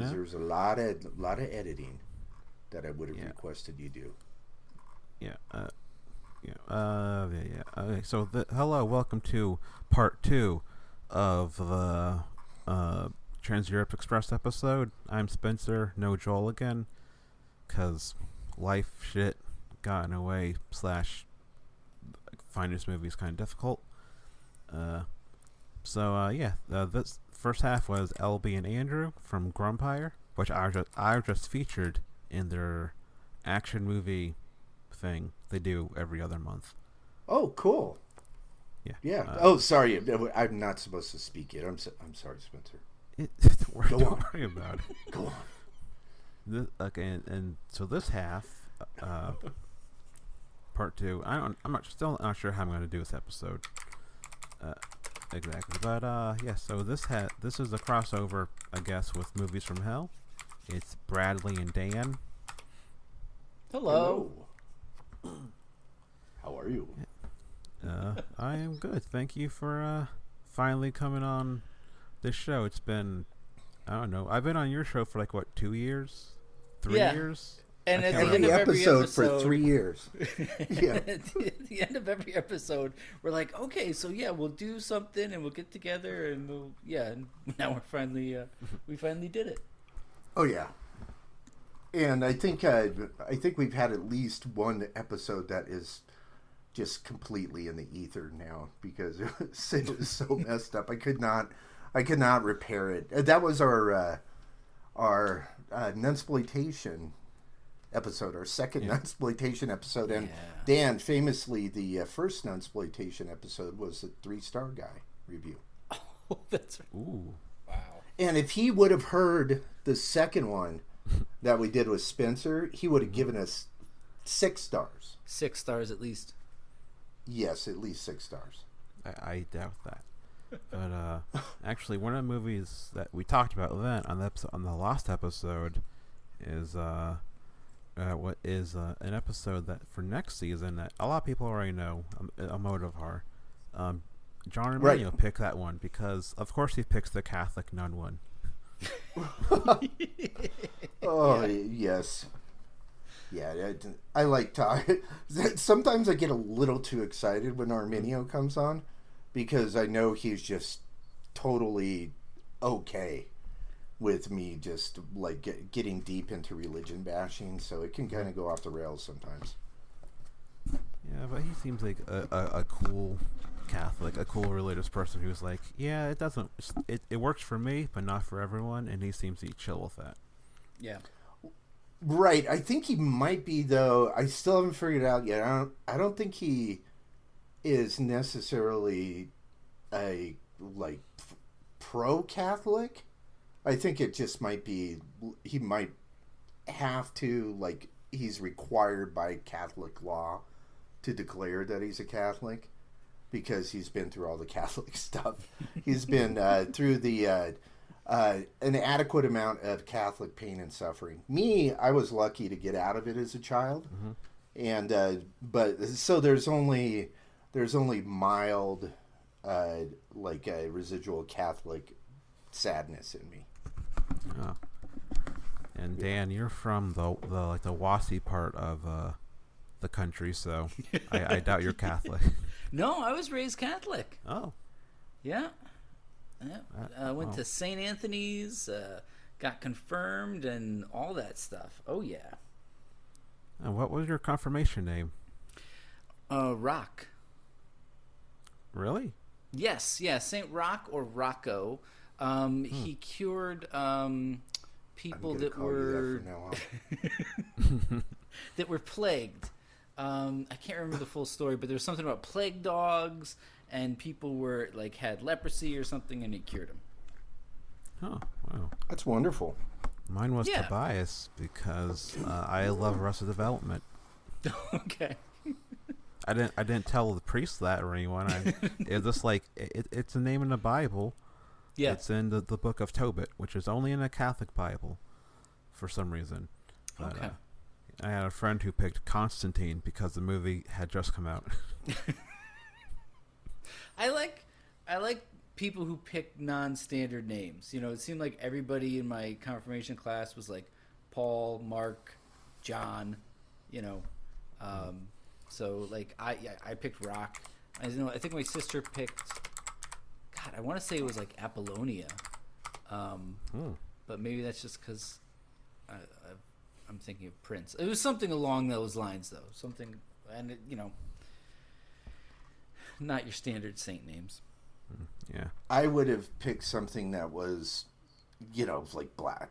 Because now. there's a lot of lot of editing that I would have Yeah. requested you do. Yeah. Uh, yeah. Uh, yeah. Yeah. Okay. So, the, hello, welcome to part two of the uh, Trans Europe Express episode. I'm Spencer. No Joel again, cause life shit got in the way. Slash, finding this movie is kind of difficult. Uh, so uh, yeah, uh, this first half was LB and Andrew from Grumpire, which I just I just featured in their action movie thing they do every other month. Oh, cool. Yeah. Yeah. Uh, oh, sorry. I'm not supposed to speak yet. I'm so, I'm sorry, Spencer. It, don't worry, Go don't on. worry about it. Go on. This, okay, and, and so this half, uh, part two. I don't. I'm not still not sure how I'm going to do this episode. Uh, exactly, but uh, yeah. So this ha- this is a crossover, I guess, with movies from hell. It's Bradley and Dan. Hello. How are you? Uh, I am good. Thank you for uh, finally coming on this show. It's been, I don't know. I've been on your show for like what, two years, three Yeah. years. And at can't the end Every of every episode, episode for three years. Yeah. at the, at the end of every episode, we're like, okay, so yeah, we'll do something and we'll get together and we'll yeah. And now we're finally uh, we finally did it. Oh yeah. And I think uh, I think we've had at least one episode that is just completely in the ether now because it was, so messed up. I could not I could not repair it. Uh, That was our uh, our uh, nunsploitation episode, our second Yeah. nunsploitation episode, and Yeah. Dan famously the uh, first nunsploitation episode was a three star guy review. Oh, that's Ooh. wow. And if he would have heard the second one that we did with Spencer, he would have given us six stars. Six stars at least. Yes, at least six stars. I, I doubt that. But uh, actually, one of the movies that we talked about then on the episode, on the last episode is uh, uh, what is uh, an episode that for next season that a lot of people already know. Um, a motive horror. Um, John Right. Romano picked that one because, of course, he picks the Catholic nun one. Oh yes, yeah. I, I like to. Sometimes I get a little too excited when Arminio comes on because I know he's just totally okay with me just like get, getting deep into religion bashing. So it can kind of go off the rails sometimes. Yeah, but he seems like a, a, a cool Catholic, a cool religious person who's like, yeah, it doesn't, it, it works for me, but not for everyone, and he seems to be chill with that. Yeah. Right. I think he might be though. I still haven't figured it out yet. I don't. I don't think he is necessarily a like pro Catholic. I think it just might be he might have to like he's required by Catholic law to declare that he's a Catholic because he's been through all the Catholic stuff. he's been uh, through the uh, uh, an adequate amount of Catholic pain and suffering. Me, I was lucky to get out of it as a child, and uh, but so there's only there's only mild uh, like a residual Catholic sadness in me. Oh. And Dan, you're from the the like the Wassy part of uh, the country, so I, I doubt you're Catholic. No, I was raised Catholic. Oh, Yeah. Yeah. Uh, I went wow. to St. Anthony's, uh, got confirmed, and all that stuff. Oh yeah. and what was your confirmation name? Uh, Rock. Really? Yes, yeah, Saint Rock or Rocco. Um, He cured um, people that were that from now on. that were plagued. Um, I can't remember the full story, but there was something about plague dogs, and people were like had leprosy or something, and it cured them. Oh, wow. That's wonderful. Mine was Yeah. Tobias because uh, I love Arrested Development. okay. I didn't I didn't tell the priest that or anyone. I, it's just like it, it's a name in the Bible. Yeah. It's in the, the book of Tobit, which is only in a Catholic Bible, for some reason. But, Okay. uh, I had a friend who picked Constantine because the movie had just come out. I like I like people who pick non-standard names. You know, it seemed like everybody in my confirmation class was like Paul, Mark, John. You know, um, so like I I picked Rock. I know I think my sister picked. God, I want to say it was like Apollonia, um, Hmm. but maybe that's just because I, I, I'm thinking of Prince. It was something along those lines, though. Something, and it, you know, not your standard saint names. Yeah. I would have picked something that was, you know, like black,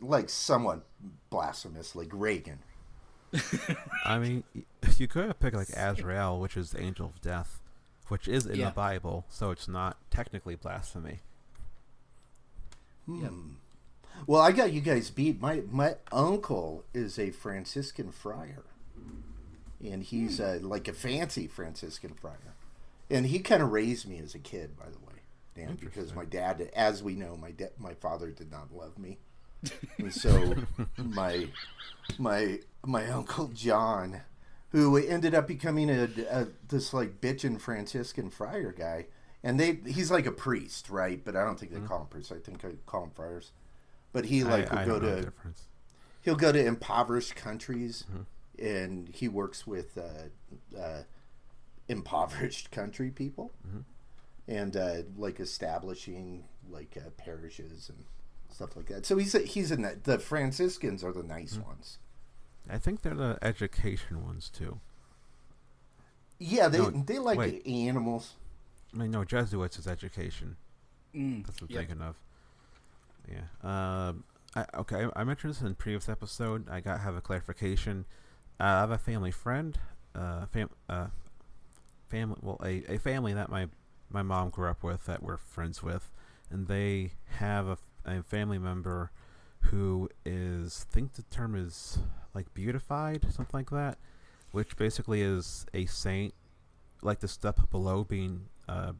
like somewhat blasphemous, like Reagan. I mean, you could have picked like Azrael, which is the angel of death, which is in Yeah. the Bible, so it's not technically blasphemy. Yep. Hmm. Well, I got you guys beat. My my uncle is a Franciscan friar, and he's uh, like a fancy Franciscan friar, and he kind of raised me as a kid, by the way, Dan, because my dad, as we know, my da- my father did not love me, and so my my my uncle John, who ended up becoming a, a this like bitchin' Franciscan friar guy, and they he's like a priest, right? But I don't think they call him priests. I think I call him friars. But he like I, I go don't know the to he'll go to impoverished countries, and he works with uh, uh, impoverished country people, and uh, like establishing like uh, parishes and stuff like that. So he's a, he's in that. The Franciscans are the nice ones. I think they're the education ones too. Yeah, they No, they like wait. animals. I mean, no, Jesuits is education. Mm, That's what I'm yep. thinking of. Yeah. Um. I, okay. I mentioned this in previous episode. I got have a clarification. Uh, I have a family friend. Uh. Fam. Uh. Family. Well, a, a family that my my mom grew up with that we're friends with, and they have a, a family member who is I think the term is like beautified, something like that, which basically is a saint, like the step below being uh,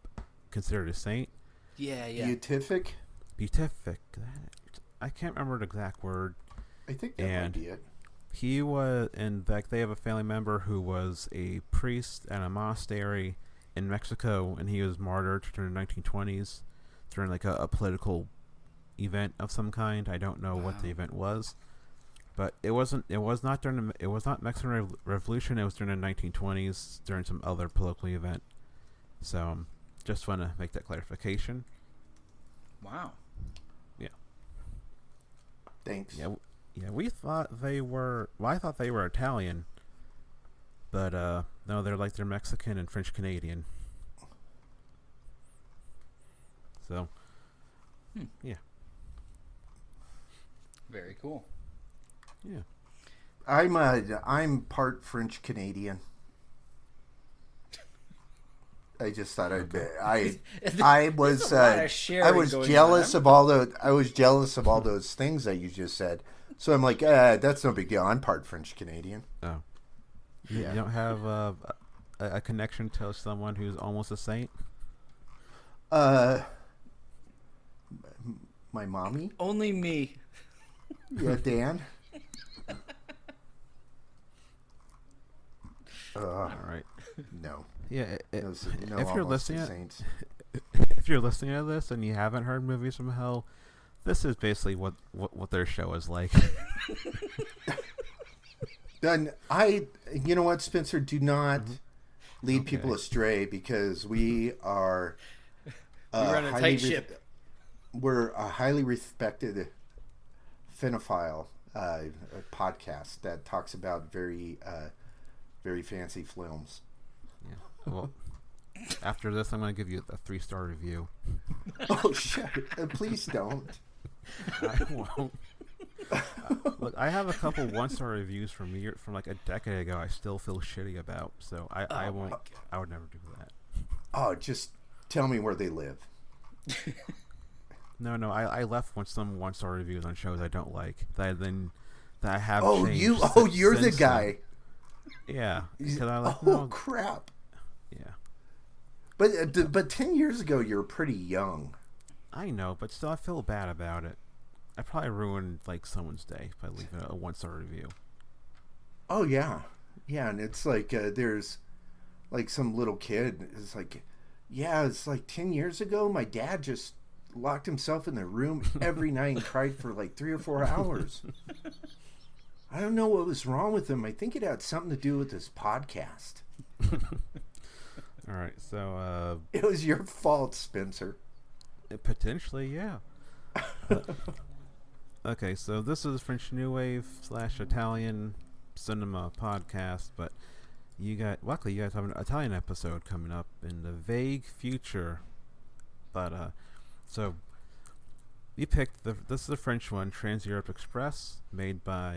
considered a saint. Yeah, yeah. Beatific. Beatific. That, I can't remember the exact word. I think that And- might be it. He was, in fact, they have a family member who was a priest at a monastery in Mexico, and he was martyred during the 1920s during like a, a political event of some kind. I don't know what the event was, but it wasn't. It was not during the. It was not Mexican Rev- Revolution. It was during the 1920s during some other political event. So, um, just want to make that clarification. wow. Yeah. Thanks. Yeah, w- yeah. We thought they were. Well, I thought they were Italian, but uh, no, they're like they're Mexican and French Canadian. So, Hmm. yeah, Very cool. Yeah. I'm uh, I'm part French Canadian. I just thought I'd be, I I was There's a lot uh, of I was jealous of all the I was jealous of all those things that you just said. So I'm like, uh, that's no big deal. I'm part French Canadian. Oh, you, Yeah. you don't have uh, a, a connection to someone who's almost a saint. Uh, my mommy, Only me. yeah, Dan. Uh, All right. no, Yeah. It, it- no, no if you're listening, saints. if you're listening to this and you haven't heard movies from hell, this is basically what what, what their show is like. Then I, you know what, Spencer, do not lead people Mm-hmm. Okay. astray because we are. We run a tight re- ship. We're a highly respected cinephile uh, podcast that talks about very, uh, very fancy films. yeah. Well, after this, I'm going to give you a three star review. Oh shit! Uh, Please don't. I won't. Uh, look, I have a couple one star reviews from year from like a decade ago. I still feel shitty about, so I, I Oh won't. my I would never do that. Oh, just tell me where they live. No, no. I, I left with some one star reviews on shows I don't like. That I then that I have. Oh, you! Oh, you're the guy. then. Yeah, because I like. Oh no, crap! yeah, But uh, d- but ten years ago, you were pretty young. I know, but still, I feel bad about it. I probably ruined like someone's day by leaving a one star review. Oh yeah, yeah, and it's like uh, there's like some little kid is like, Yeah, it's like 10 years ago. My dad just locked himself in the room every night and cried for like three or four hours. I don't know what was wrong with him. I think it had something to do with this podcast. All right, so uh, It was your fault, Spencer. potentially, yeah. Uh, okay, so this is French New Wave slash Italian cinema podcast, but you got luckily you guys have an Italian episode coming up in the vague future. But uh, so we picked the this is the French one, Trans Europe Express, made by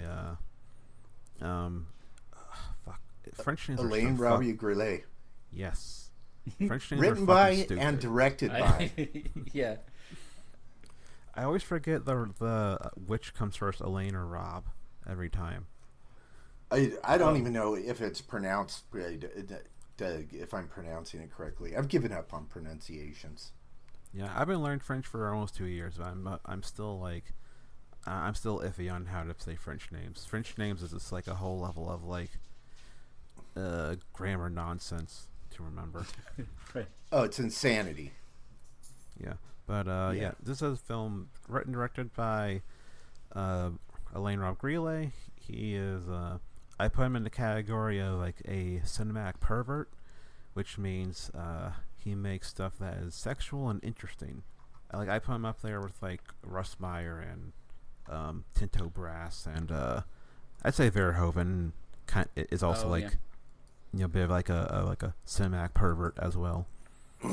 uh, um, fuck French names are so Alain fuck- Robbe-Grillet. Yes. French names Written are by fucking stupid. and directed by. yeah. I always forget the the uh, which comes first, Alain or Rob, every time. I, I don't Oh. even know if it's pronounced, uh, d- d- d- if I'm pronouncing it correctly. I've given up on pronunciations. Yeah, I've been learning French for almost two years, but I'm uh, I'm still like uh, I'm still iffy on how to say French names. French names is just like a whole level of like uh, grammar nonsense to remember. Right. Oh, it's insanity. yeah, but uh, yeah. Yeah. this is a film written directed by uh, Alain Robbe-Grillet. He is uh, I put him in the category of like a cinematic pervert, which means uh, he makes stuff that is sexual and interesting. Like I put him up there with like Russ Meyer and um, Tinto Brass, and uh, I'd say Verhoeven kind is also Oh, like yeah. you know a bit of like a, a like a cinematic pervert as well.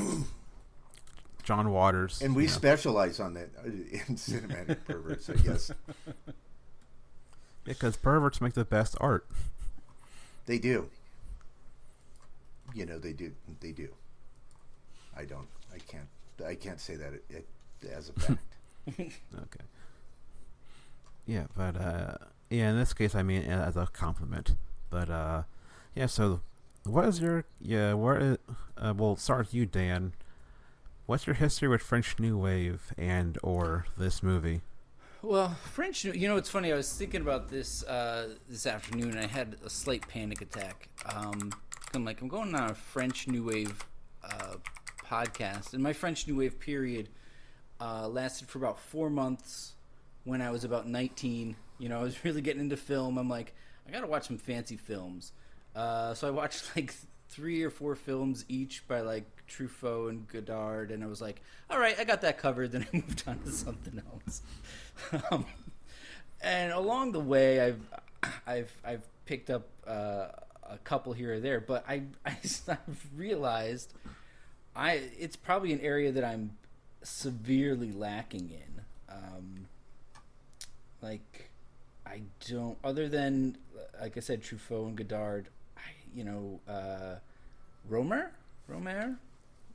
John Waters, And we you know. specialize on that uh, in cinematic perverts, I guess. because perverts make the best art. They do. You know, they do. They do. I don't. I can't. I can't say that it, it, as a fact. Okay. Yeah, but uh, yeah, in this case, I mean as a compliment. But uh, yeah. So, what is your yeah? What is, uh, we'll start with you, Dan. What's your history with French New Wave and or this movie? Well, French. You know, it's funny. I was thinking about this uh, this afternoon, and I had a slight panic attack. Um, I'm like, I'm going on a French New Wave uh, podcast, and my French New Wave period uh, lasted for about four months. When I was about 19, you know, I was really getting into film. I'm like, I got to watch some fancy films. Uh, so I watched like three or four films each by like Truffaut and Godard, and I was like, all right, I got that covered. Then I moved on to something else. um, and along the way, I've I've I've picked up uh, a couple here or there, but I I have realized I it's probably an area that I'm severely lacking in. Um, like I don't, other than like I said, Truffaut and Godard. I you know, uh, Rohmer, Rohmer.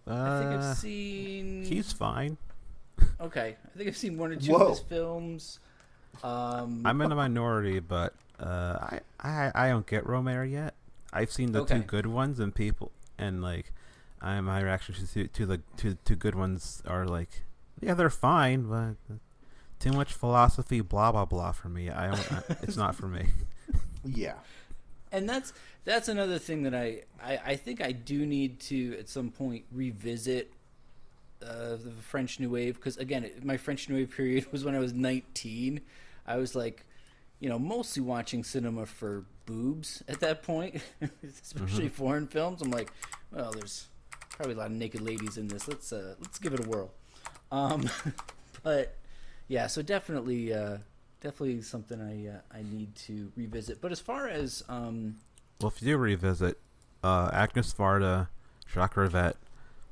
I think Uh, I've seen. he's fine. Okay, I think I've seen one or two Whoa. of his films. Um, I'm in a minority, but uh, I, I I don't get Romero yet. I've seen the two good ones, and people and like, I my reactions to to the to two good ones are like, yeah, they're fine, but too much philosophy, blah blah blah for me. I don't. I, it's not for me. Yeah. and that's that's another thing that I, I I think I do need to at some point revisit uh, the French New Wave because again, it- my French New Wave period was when I was 19. I was like, you know, mostly watching cinema for boobs at that point, especially foreign films. I'm like, well, there's probably a lot of naked ladies in this. Let's uh, let's give it a whirl. Um, but yeah, so definitely, uh, definitely something I uh, I need to revisit. But as far as um, Well, if you do revisit, uh, Agnes Varda, Jacques Rivette,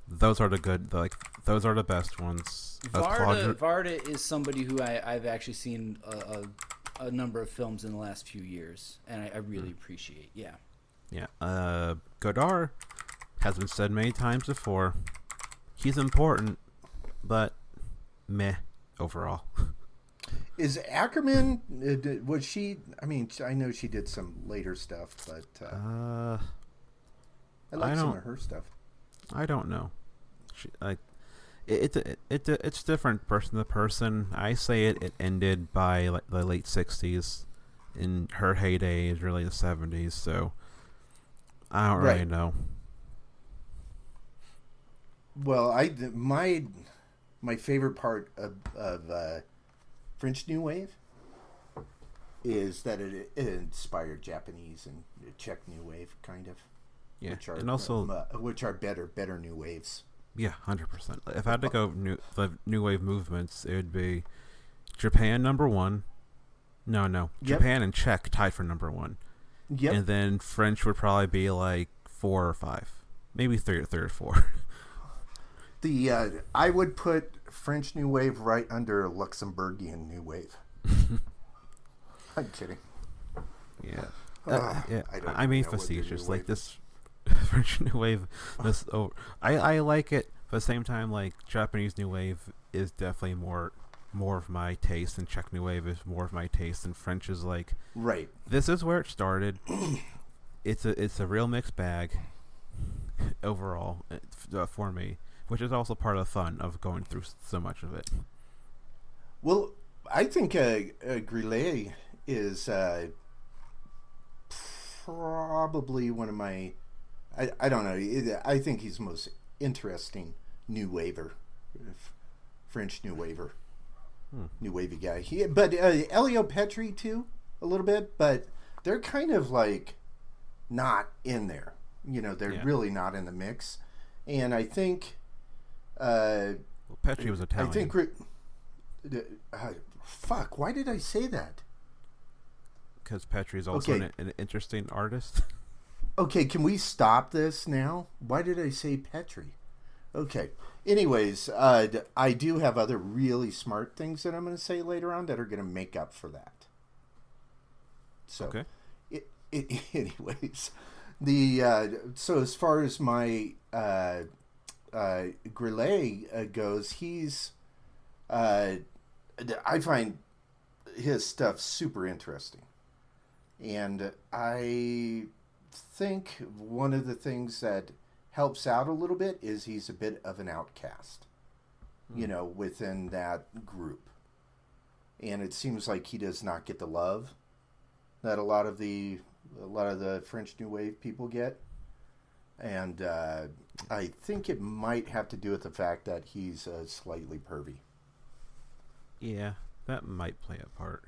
those are the good. Like those are the best ones. Varda, Varda is somebody who I, I've actually seen a, a, a number of films in the last few years, and I, I really appreciate. Yeah, Yeah. Uh, Godard has been said many times before. He's important, but meh overall. Is Akerman? Uh, was she? I mean, I know she did some later stuff, but uh, Uh, I like I some of her stuff. I don't know. She, like, it, it, it, it, it's different person to person. I say it, it ended by like the late '60s. In her heyday is really the '70s, so I don't really know. Well, I my my favorite part of, of uh, French New Wave is that it, it inspired Japanese and Czech New Wave, kind of. Yeah, which are and also uh, which are better better new waves. yeah, hundred percent. If I had to go new the new wave movements, it would be Japan number one. No, no, Yep. Japan and Czech tied for number one, Yep. and then French would probably be like four or five, maybe three or three or four. The uh, I would put French New Wave right under Luxembourgian New Wave. I'm kidding. yeah. Ah, Uh, yeah, I don't I'm being even know what the new facetious. Like this French New Wave, this oh, I I like it, but at the same time, like Japanese New Wave is definitely more more of my taste, and Czech New Wave is more of my taste, and French is like Right. this is where it started. it's a it's a real mixed bag overall uh, uh, for me, which is also part of the fun of going through so much of it. Well, I think uh, uh, Grillet is uh, probably one of my. I, I don't know. I think he's the most interesting new waver, French new waver, Hmm. new wavy guy. He, but uh, Elio Petri too, a little bit. But they're kind of like not in there. You know, they're Yeah. really not in the mix. And I think. Uh, Well, Petri was Italian. I think. The- Uh, fuck! Why did I say that? because Petri is also Okay. an, an interesting artist. Okay, can we stop this now? Why did I say Petri? Okay. Anyways, uh, I do have other really smart things that I'm going to say later on that are going to make up for that. So, okay. it, it, anyways, the uh, so as far as my uh, uh, Grillet uh, goes, he's uh, I find his stuff super interesting, and I think one of the things that helps out a little bit is he's a bit of an outcast, you know, within that group, and it seems like he does not get the love that a lot of the a lot of the French New Wave people get, and uh, I think it might have to do with the fact that he's uh, slightly pervy. Yeah, that might play a part.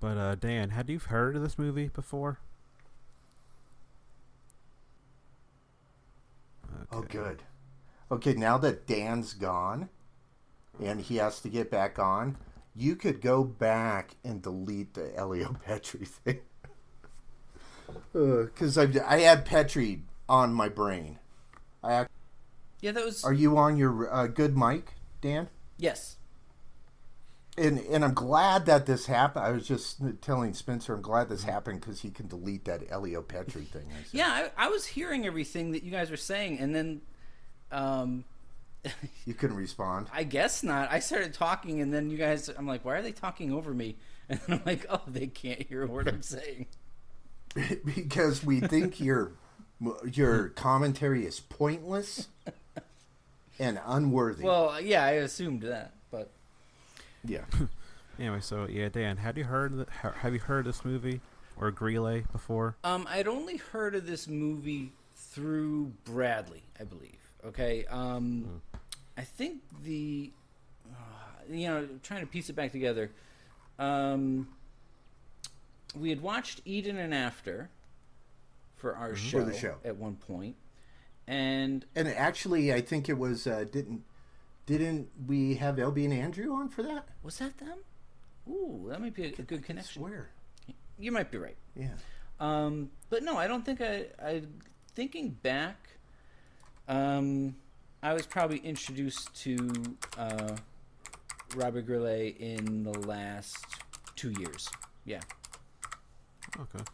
But uh, Dan, had you heard of this movie before? Oh, good. Okay, now that Dan's gone, and he has to get back on, you could go back and delete the Elio Petri thing. Because I I had Petri on my brain. I ac- Yeah, that was are you on your uh, good mic, Dan? yes. And and I'm glad that this happened. I was just telling Spencer, I'm glad this happened because he can delete that Elio Petri thing. I. Yeah, I, I was hearing everything that you guys were saying, and then, um, You couldn't respond. I guess not. I started talking, and then you guys, I'm like, why are they talking over me? And I'm like, oh, they can't hear what I'm saying. because we think your your commentary is pointless and unworthy. Well, yeah, I assumed that, but yeah. Anyway, so yeah, Dan, have you heard th- ha- have you heard this movie or Grile before? Um, I'd only heard of this movie through Bradley, I believe. Okay. Um, I think the, uh, you know, trying to piece it back together. Um, we had watched Eden and After for our show, For the show. at one point, and And actually, I think it was uh, didn't didn't we have LB and Andrew on for that? was that them? Ooh, that might be a, a good I connection. swear. You might be right. Yeah. Um, but no, I don't think I. I thinking back, um, I was probably introduced to uh, Robert Grillet in the last two years. Yeah. Okay.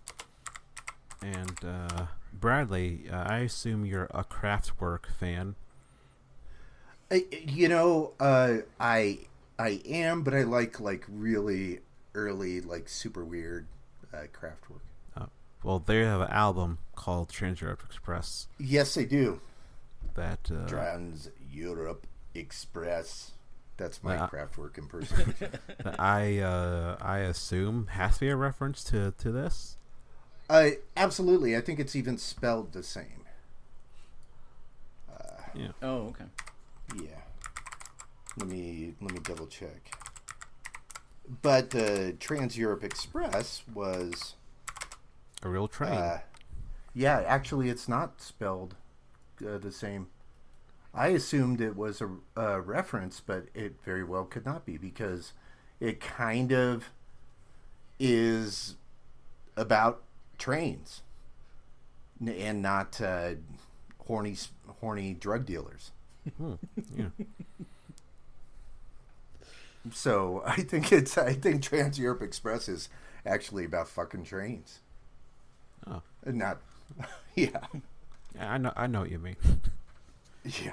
And uh, Bradley, uh, I assume you're a Kraftwerk fan. I, you know, uh, I I am, but I like like really early, like super weird uh, Kraftwerk. Uh, well, they have an album called Trans Europe Express Yes, they do. that uh, Trans Europe Express. That's my Kraftwerk impersonation. I uh, I assume has to be a reference to to this. Uh, absolutely. I think it's even spelled the same. Uh, Yeah. Oh, okay. Yeah. Let me let me double check. But the Trans Europe Express was A real train. uh, yeah, actually it's not spelled uh, the same. I assumed it was a, a reference, but it very well could not be because it kind of is about trains and not uh, horny horny drug dealers. Hmm, yeah. So I think it's I think Trans Europe Express is actually about fucking trains. Oh. Not yeah. yeah. I know. I know what you mean. Yeah.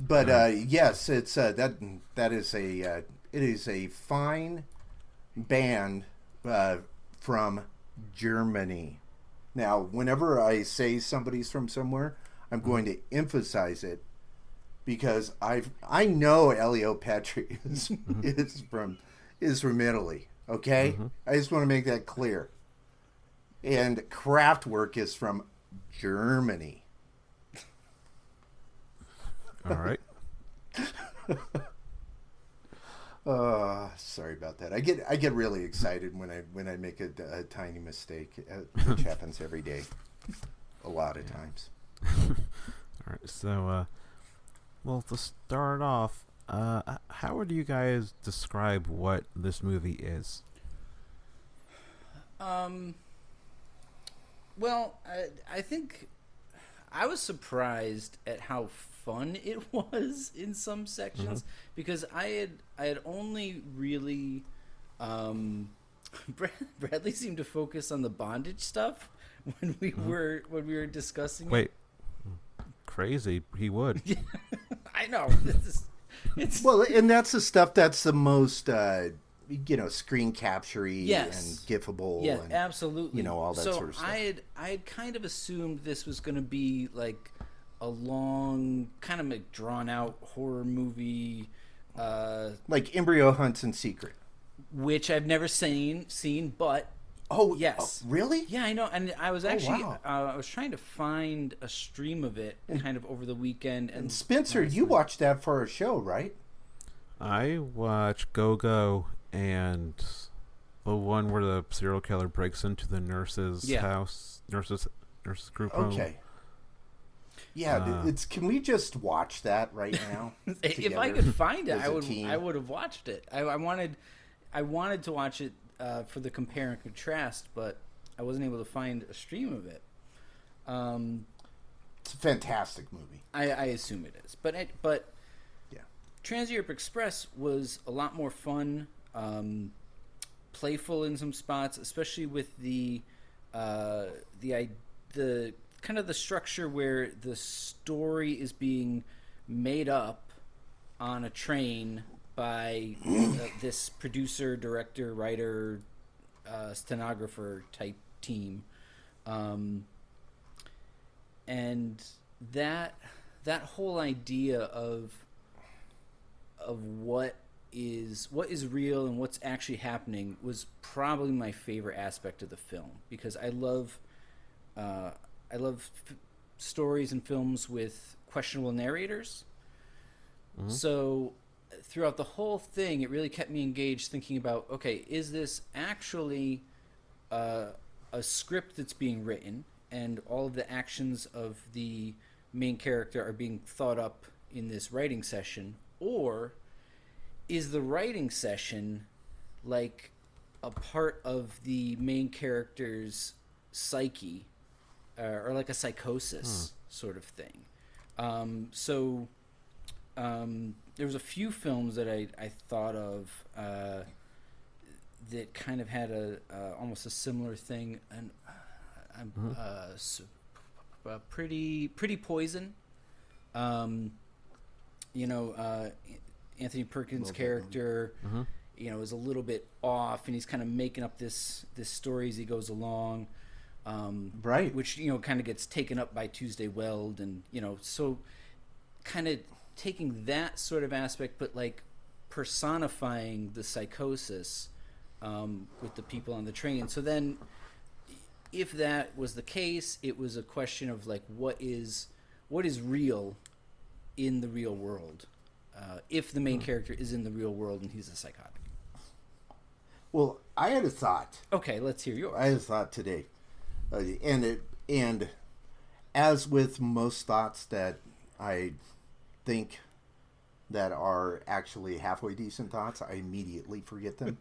But uh, yes, it's uh, that that is a uh, it is a fine band uh, from Germany. Now, whenever I say somebody's from somewhere, I'm mm-hmm. going to emphasize it because I I know Elio Petri is, mm-hmm. is from is from Italy. Okay, mm-hmm. I just want to make that clear. And Kraftwerk is from Germany. All right. Uh, sorry about that. I get I get really excited when I when I make a, a tiny mistake, uh, which happens every day, a lot of times. All right. So, uh, well, to start off, uh, how would you guys describe what this movie is? Um. Well, I, I think I was surprised at how fun it was in some sections because I had I had only really um, Brad, Bradley seemed to focus on the bondage stuff when we were when we were discussing. it. Wait. Crazy. He would. I know this is it's Well, and that's the stuff that's the most, uh, you know, screen capturey Yes. and gifable. Yeah, and, absolutely. you know, all that so sort of stuff. I had I had kind of assumed this was going to be like a long, kind of like drawn out horror movie, uh, like embryo hunts in secret. which I've never seen seen, but Oh Yes. oh, really? yeah, I know. And I was actually wow. uh, I was trying to find a stream of it kind of over the weekend, and Spencer, you watched that for a show, right? I watch Go Go and the one where the serial killer breaks into the nurse's Yeah. house, nurses nurses group home. Okay. Yeah, Uh. it's. Can we just watch that right now? if I could find it, I would. team? I would have watched it. I, I wanted, I wanted to watch it uh, for the compare and contrast, but I wasn't able to find a stream of it. Um, It's a fantastic movie. I, I assume it is, but it, but Yeah. Trans Europe Express was a lot more fun, um, playful in some spots, especially with the uh, the the kind of the structure where the story is being made up on a train by uh, this producer, director, writer, uh, stenographer type team. Um, and that that whole idea of of what is what is real and what's actually happening was probably my favorite aspect of the film because I love uh, I love f- stories and films with questionable narrators. So throughout the whole thing, it really kept me engaged, thinking about okay, is this actually uh, a script that's being written, and all of the actions of the main character are being thought up in this writing session, or is the writing session like a part of the main character's psyche, uh, or like a psychosis sort of thing? Um, so um, there was a few films that I, I thought of uh, that kind of had a uh, almost a similar thing, and uh, I'm uh, s- uh, pretty pretty poison. Um, you know, uh, Anthony Perkins' Little bit, character, you know, is a little bit off, and he's kind of making up this this story as he goes along. Um, Right. which you know kind of gets taken up by Tuesday Weld, and you know, so kind of taking that sort of aspect, but like personifying the psychosis um, with the people on the train. So then, if that was the case, it was a question of like, what is what is real in the real world uh, if the Hmm. main character is in the real world and he's a psychotic. Well, I had a thought. Okay, let's hear yours. I had a thought today, uh, and it and as with most thoughts that I think that are actually halfway decent thoughts, I immediately forget them.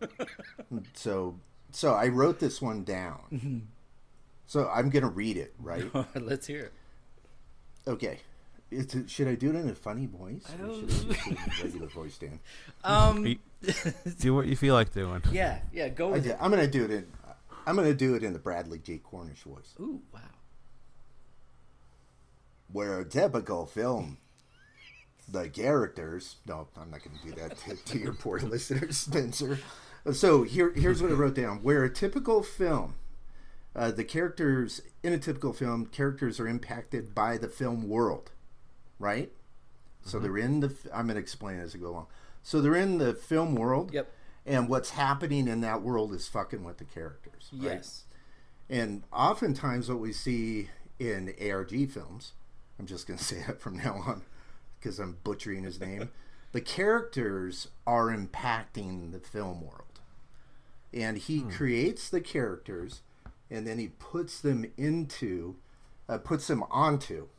so so I wrote this one down. So I'm gonna read it, right? let's hear it. Okay. It's, should I do it in a funny voice? I don't- should I do it in a regular voice, Dan? Um, Do what you feel like doing. yeah, yeah, go I with did, it. I'm gonna do it in. I'm gonna do it in the Bradley J. Cornish voice. Ooh, wow. where a typical film, the characters. No, I'm not going to do that to, to your poor listeners, Spencer. So here, here's what I wrote down: where a typical film, uh, the characters in a typical film, characters are impacted by the film world, right? So they're in the. I'm going to explain as I go along. So they're in the film world. Yep. And what's happening in that world is fucking with the characters. right? Yes. And oftentimes, what we see in ARG films, I'm just going to say that from now on because I'm butchering his name, the characters are impacting the film world. And he creates the characters and then he puts them into, uh, puts them onto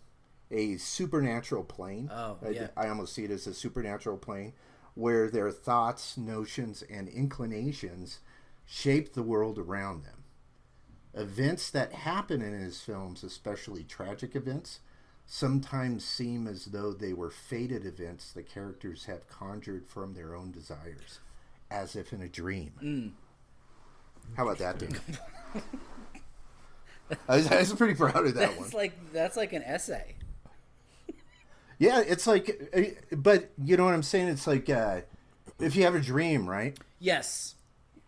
a supernatural plane. Oh, I, yeah. I almost see it as a supernatural plane where their thoughts, notions, and inclinations shape the world around them events that happen in his films, especially tragic events, sometimes seem as though they were fated events the characters have conjured from their own desires, as if in a dream. Mm. How about that, Dan? I, was, I was pretty proud of that one. That's like that's like an essay. Yeah, it's like, uh, but you know what I'm saying? It's like uh, if you have a dream, right? Yes.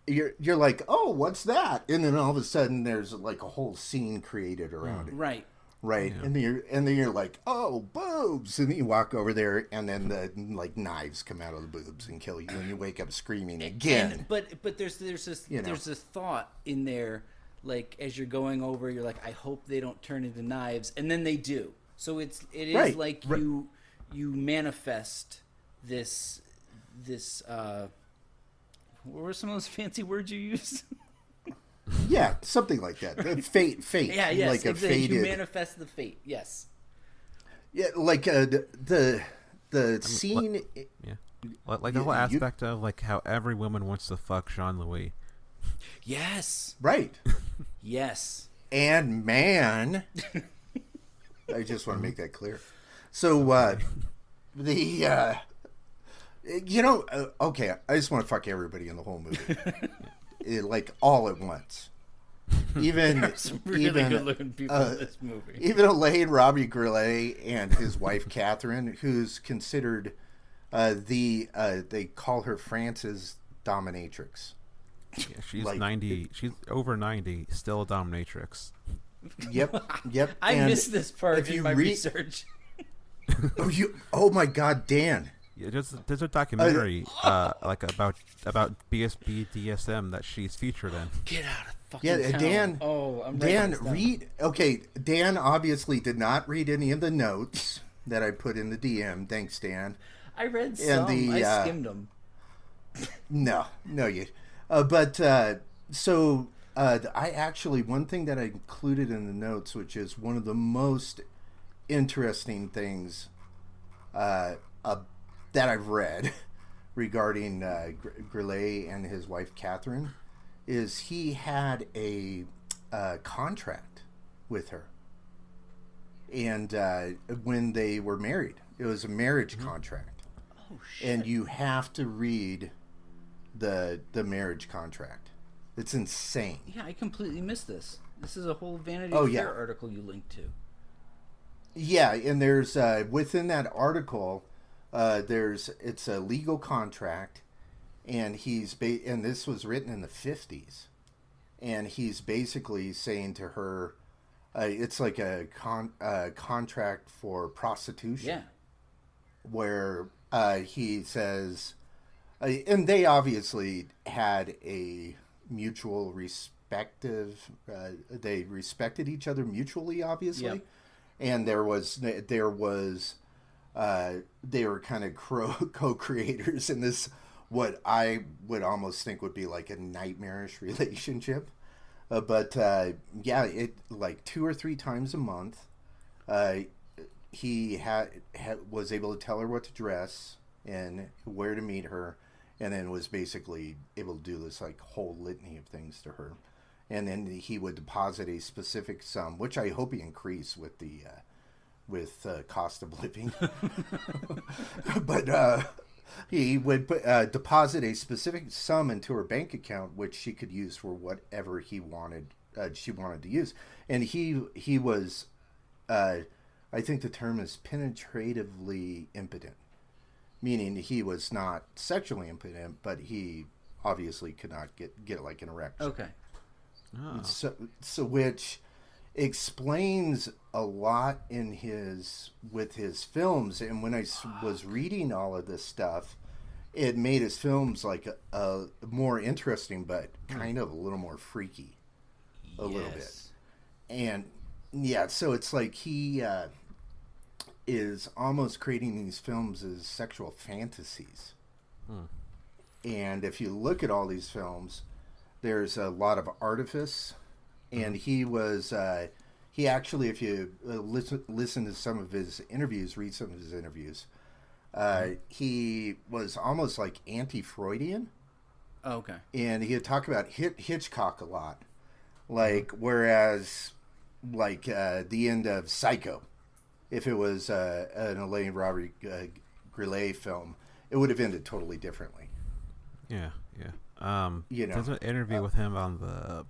You're you're like, oh, what's that? And then all of a sudden, there's like a whole scene created around it. Right. right? And then you're and then you're like, oh, boobs, and then you walk over there, and then the like knives come out of the boobs and kill you, and you wake up screaming again. And, but but there's there's this You know. there's this thought in there, like as you're going over, you're like, I hope they don't turn into knives, and then they do. So it's it is Right, like right. you you manifest this this. uh What were some of those fancy words you used? yeah, something like that. Uh, Fate, fate. yeah, yes, like a exactly. You manifest the fate. Yes. yeah, like uh, the the, the scene. Yeah. Like, like the You- whole you- aspect of like how every woman wants to fuck Jean Louis. Yes. Right, Yes. and man. I just want to make that clear. So uh, the uh, you know, uh, okay, I just want to fuck everybody in the whole movie, Eh, like all at once. Even Some really even good looking people uh, in this movie. even Alain Robbe-Grillet and his wife Catherine, who's considered uh, the uh, they call her France's dominatrix. Yeah, she's Like- ninety. She's over ninety. Still a dominatrix. Yep, yep. I and missed this part if in you my read- research. Oh, you! Oh my God, Dan! Yeah, there's there's a documentary uh, like about about BSB DSM that she's featured in. Get out of fucking Yeah, uh, town. Dan. Oh, I'm writing Dan, this read. Okay, Dan obviously did not read any of the notes that I put in the DM. Thanks, Dan. I read some. the, I uh, skimmed them. No, no, you. Uh, but uh, so uh, I actually one thing that I included in the notes, which is one of the most interesting things uh, uh, that I've read regarding uh, Grillet and his wife Catherine, is he had a uh, contract with her, and uh, when they were married, it was a marriage contract Oh shit. and you have to read the the marriage contract. It's insane. yeah, I completely missed this. This is a whole Vanity Oh, Fair yeah. article you linked to. Yeah, and there's uh, within that article, uh, there's it's a legal contract, and he's ba- and this was written in the fifties, and he's basically saying to her, uh, it's like a con- uh, contract for prostitution. Yeah. where uh, he says, uh, and they obviously had a mutual respective, uh, they respected each other mutually, obviously, Yep. and there was there was uh, they were kind of co-creators in this what I would almost think would be like a nightmarish relationship. Uh, but uh, yeah, it like two or three times a month, uh, he had, had was able to tell her what to dress and where to meet her, and then was basically able to do this like whole litany of things to her, and then he would deposit a specific sum, which I hope he increased with the uh, with uh, cost of living, but uh, he would put, uh, deposit a specific sum into her bank account, which she could use for whatever he wanted. Uh, she wanted to use, and he he was, uh, I think the term is penetratively impotent, meaning he was not sexually impotent, but he obviously could not get get like an erection. Okay. Oh. So, so which explains a lot in his with his films and when i s- was reading all of this stuff it made his films like a, a more interesting but kind of a little more freaky a little bit and yeah so it's like he uh, is almost creating these films as sexual fantasies. And if you look at all these films there's a lot of artifice. And he was uh, he actually if you uh, listen listen to some of his interviews read some of his interviews uh, he was almost like anti-freudian. Oh, okay. and he had talked about Hit- Hitchcock a lot. Like, whereas, like uh, the end of Psycho, if it was uh, an Alain Robert uh, Grillet film, it would have ended totally differently. Yeah, yeah. Um, You know, there's an interview uh, with him on the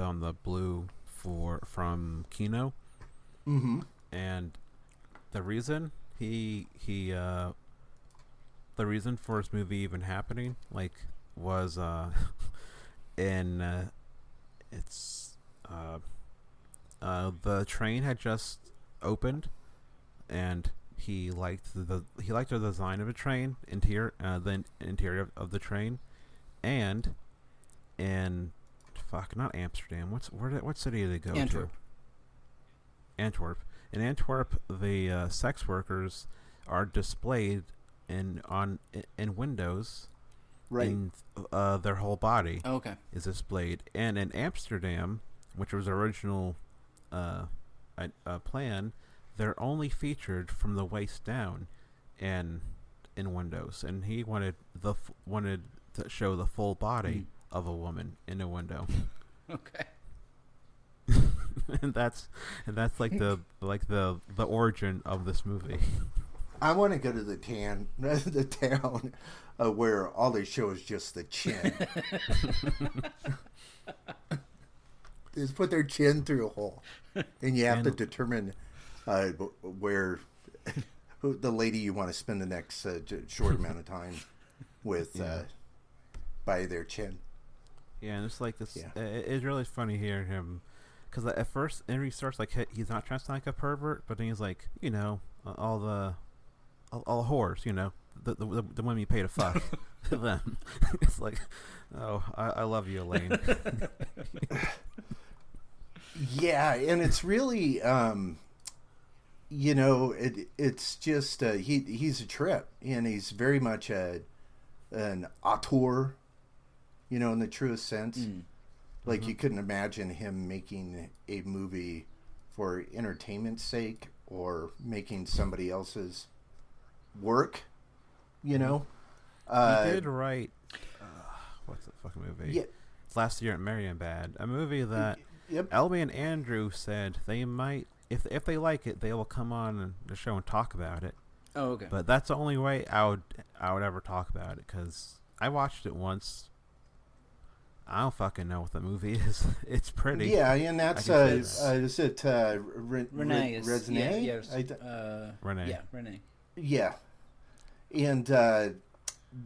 on the blue for from Kino, Mm-hmm. and the reason he he uh the reason for his movie even happening like was uh in uh, it's uh uh the train had just opened and he liked the he liked the design of the train interior uh, the interior of, the train and in fuck not Amsterdam what's where did, what city did they go Antwerp. to Antwerp in Antwerp the uh, sex workers are displayed in on in windows Right. in uh, their whole body Oh, okay. is displayed. And in Amsterdam, which was original uh, a, uh, plan, they're only featured from the waist down, in in windows. And he wanted the f- wanted to show the full body of a woman in a window, Okay. and that's and that's like the like the the origin of this movie. I want to go to the tan, the town uh, where all they show is just the chin. Just put their chin through a hole, and you have to determine uh, where who, the lady you want to spend the next uh, short amount of time with Yeah. uh, by their chin. Yeah, and it's like this. Yeah. it's really funny hearing him, because at first, and he starts like he's not trying to sound like a pervert, but then he's like, you know, all the, all, all the whores, you know, the the, the, the women you pay to fuck, them. it's like, oh, I, I love you, Alain. Yeah, and it's really, um, you know, it, it's just uh, he he's a trip, and he's very much a an auteur, you know, in the truest sense. Mm. Like you couldn't imagine him making a movie for entertainment's sake or making somebody else's work. You know, uh, he did write, uh, what's the fucking movie? yeah, last year at Marienbad, a movie that yep. Elby and Andrew said they might, if if they like it, they will come on the show and talk about it. Oh, okay. But that's the only way I would I would ever talk about it because I watched it once. I don't fucking know what the movie is. It's pretty. Yeah, and that's uh, think uh, is it uh, Re- Resnais Re- is Resnais? Yeah, yes, I uh, Resnais. Yeah, Resnais. Yeah, and uh,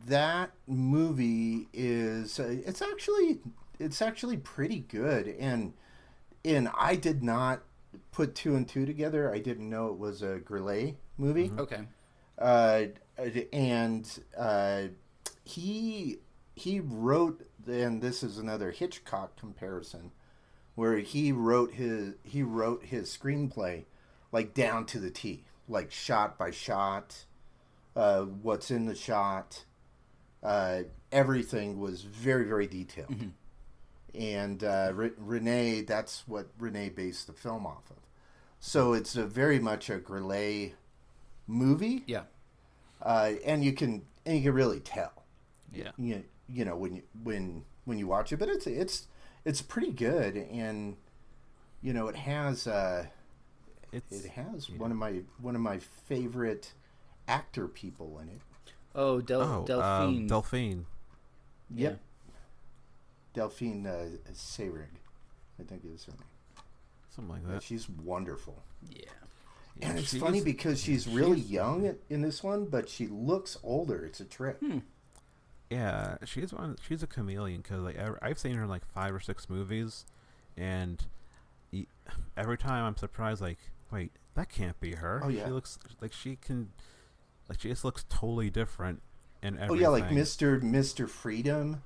that movie is uh, it's actually it's actually pretty good, and and I did not put two and two together. I didn't know it was a Grillet movie, Okay. uh, and uh, he he wrote, and this is another Hitchcock comparison, where he wrote his he wrote his screenplay like down to the T, like shot by shot, uh, what's in the shot, uh, everything was very very detailed. Mm-hmm. And uh, Re- Resnais, that's what Resnais based the film off of. So it's a very much a Grillet movie, Yeah. uh, and you can and you can really tell Yeah. you, you know when you when when you watch it but it's it's it's pretty good and you know it has uh It's it has one of my one of my favorite actor people in it Oh, Del- oh Delphine. Um, Delphine. yeah. Yep. Delphine uh, Seyrig, i think is her name something like Yeah, that. she's wonderful Yeah. Yeah, and it's she funny was- because she's really she's- young in this one but she looks older it's a trip Hmm. Yeah, she's one. She's a chameleon because like I've seen her in like five or six movies, and every time I'm surprised. Like, wait, that can't be her. Oh, yeah. she looks like she can. Like she just looks totally different in oh yeah like mr mr freedom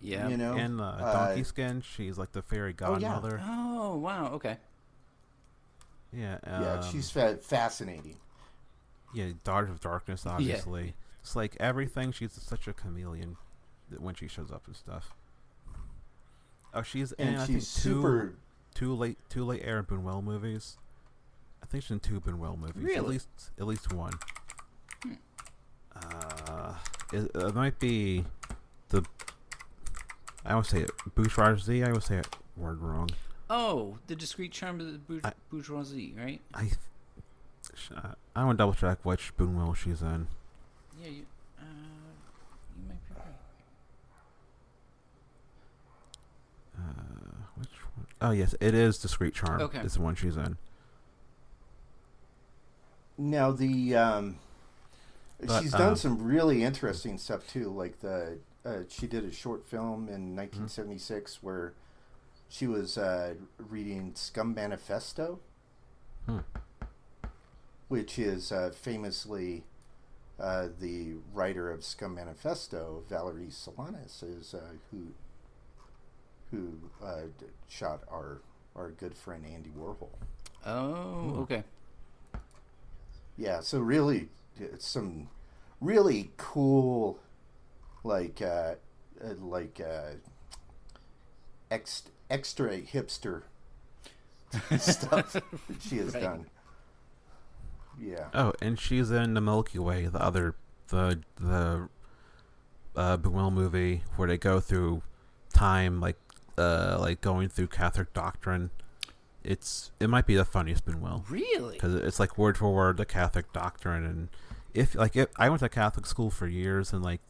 Yeah. you know in uh, uh, Donkey Skin, she's like the fairy godmother. Oh, yeah. godmother. Oh, wow. Okay. yeah, yeah um, she's fa- fascinating yeah, Daughter of Darkness, obviously. It's like everything. She's such a chameleon that when she shows up and stuff. Oh, she's and in I she's think super two late two late Aaron Buñuel movies. I think she's in two Buñuel movies. At least at least one. Hmm. Uh, it, it might be the. I always say it bourgeoisie. I always say it word wrong. Oh, the discreet charm of the bour- I- bourgeoisie, right? I. th- sh- uh, I want to double check which Buñuel she's in. Yeah, you, uh, you might be right. Uh, which one? Oh yes, it is Discreet Charm. Okay. It's the one she's in. Now the um, But, she's done um, some really interesting stuff too. Like the uh, she did a short film in 1976 where she was uh, reading Scum Manifesto, Hmm. which is uh, famously uh, the writer of Scum Manifesto, Valerie Solanas, is uh, who who uh, shot our our good friend Andy Warhol. Oh, Ooh. okay. Yeah, so really, it's some really cool, like, uh, uh, like, uh, ex- extra hipster stuff that she has Right. done. Yeah. Oh, and she's in the Milky Way, the other the the uh, Buñuel movie where they go through time, like uh, like going through Catholic doctrine. It's it might be the funniest Buñuel Really? because it's like word for word the Catholic doctrine, and if like if I went to Catholic school for years, and like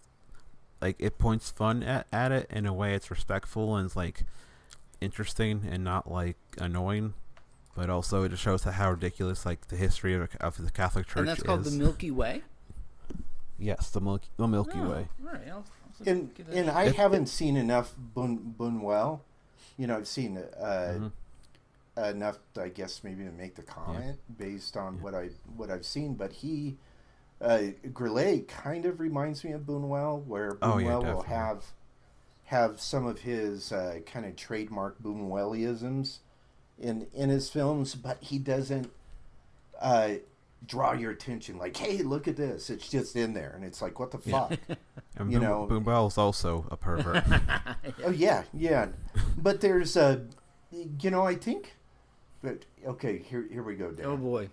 like it points fun at at it in a way it's respectful and it's like interesting and not like annoying. But also, it just shows how ridiculous like the history of, of the Catholic Church is. and that's called is. the Milky Way. Yes, the Milky, the Milky Oh, Way. All right. I'll, I'll And and a I If- haven't seen enough Bun Buñuel. You know, I've seen uh, Mhm. enough, I guess, maybe to make the comment based on Yeah. what I what I've seen. But he, uh, Grillet, kind of reminds me of Buñuel, where Oh, Buñuel yeah, will have have some of his uh, kind of trademark Buñuelisms in in his films, but he doesn't uh, draw your attention. Like, hey, look at this! It's just in there, and it's like, what the Yeah. fuck? And You Boom, know- Buñuel's also a pervert. Oh yeah, yeah. But there's a, you know, I think. But okay, here here we go, Dan. Oh boy.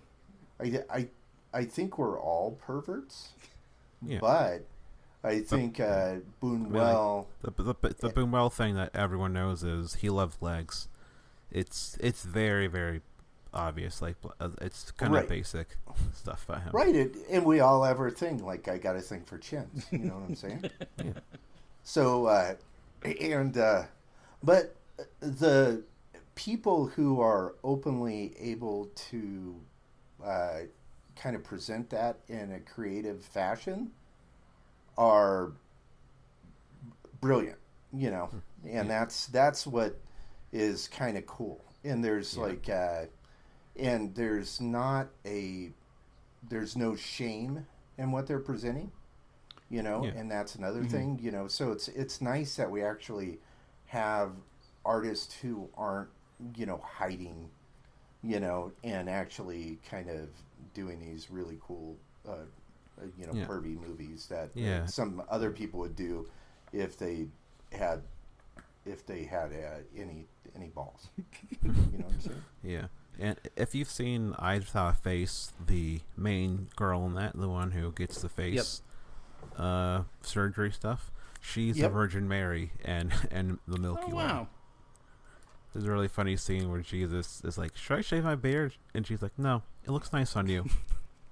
I, I I think we're all perverts, yeah. but I think uh, Buñuel. the, the the Buñuel thing that everyone knows is he loves legs. It's it's very very obvious. Like uh, it's kind of basic stuff about him. Right, it, and we all have our thing. Like I got a thing for chins. You know what I'm saying? Yeah. So, uh, and uh, but the people who are openly able to uh, kind of present that in a creative fashion are brilliant, you know, and Yeah. that's that's what is kind of cool. And there's Yeah. like, uh, and there's not a, there's no shame in what they're presenting, you know, Yeah. and that's another Mhm. thing, you know. So it's it's nice that we actually have artists who aren't, you know, hiding you know, and actually kind of doing these really cool, uh, uh, you know, Yeah. pervy movies that Yeah. some other people would do if they had if they had uh, any any balls. you know what I'm saying? Yeah. And if you've seen Eyes Without a Face, the main girl in that, the one who gets the face uh, surgery stuff, she's the Virgin Mary and and the Milky Oh Way. wow. There's a really funny scene where Jesus is like, "Should I shave my beard?" And she's like, "No, it looks nice on you."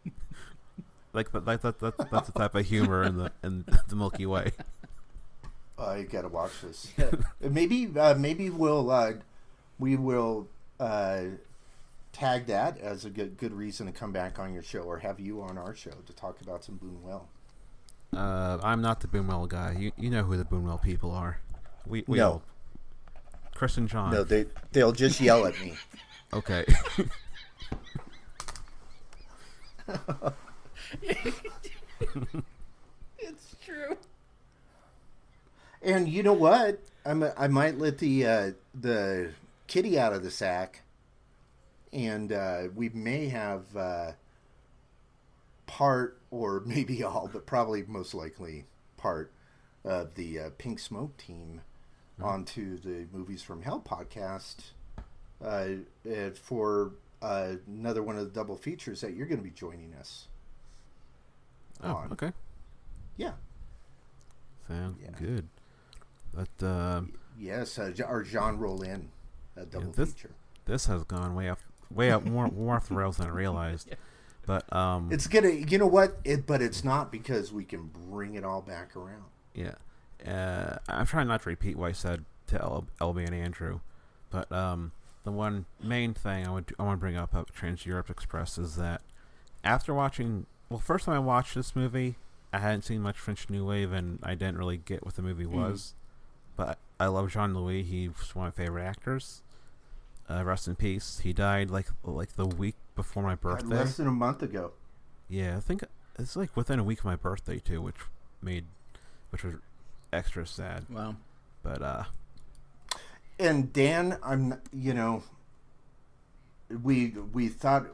like that, that, that, that, that's the type of humor in the in the Milky Way. I gotta watch this. Yeah. Maybe uh, maybe we'll uh, we will uh, tag that as a good good reason to come back on your show or have you on our show to talk about some Buñuel. Uh, I'm not the Buñuel guy. You you know who the Buñuel people are. We we No. all. Chris and John. No, they they'll just yell at me. Okay. It's true. And you know what? I'm I might let the uh, the kitty out of the sack, and uh, we may have uh, part or maybe all, but probably most likely part of the uh, Pink Smoke team onto the Movies from Hell podcast uh, uh, for uh, another one of the double features that you're going to be joining us. oh, on. okay. Yeah. Sounds Yeah. good. But uh, Yes, uh, our Jean Rollin, a double this- feature. this has gone way up, way up more more off the rails than I realized. But um, It's gonna, you know what? It, but it's not because we can bring it all back around. Yeah. Uh, I'm trying not to repeat what I said to El- Elby and Andrew, but um, the one main thing I would I want to bring up at Trans Europe Express is that after watching, well, first time I watched this movie, I hadn't seen much French New Wave, and I didn't really get what the movie Mhm. was. But I love Jean Louis; he's one of my favorite actors. Uh, rest in peace. He died like like the week before my birthday. Less than a month ago. Yeah, I think it's like within a week of my birthday too, which made which was extra sad. Wow. But uh And Dan, I'm, you know, we we thought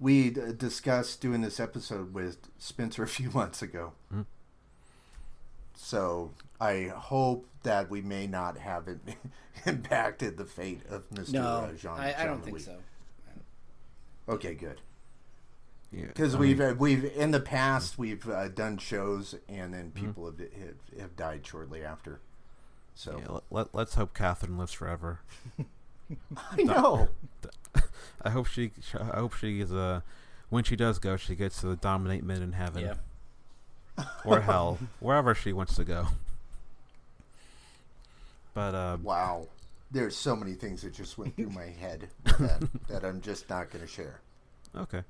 we d- discussed doing this episode with Spencer a few months ago. Mm. So I hope that we may not have it impacted the fate of Mr. No, uh, Jean. I, I don't think Jean-Louis. so. Okay, good. yeah, Because I we've mean, uh, we've in the past we've uh, done shows and then Mm-hmm. people have, have have died shortly after. So yeah, let, let, let's hope Catherine lives forever. I know. I hope she I hope she is uh when she does go, she gets to dominate men in heaven Yeah. or hell, wherever she wants to go. But uh Wow. There's so many things that just went through my head that, that I'm just not going to share. Okay.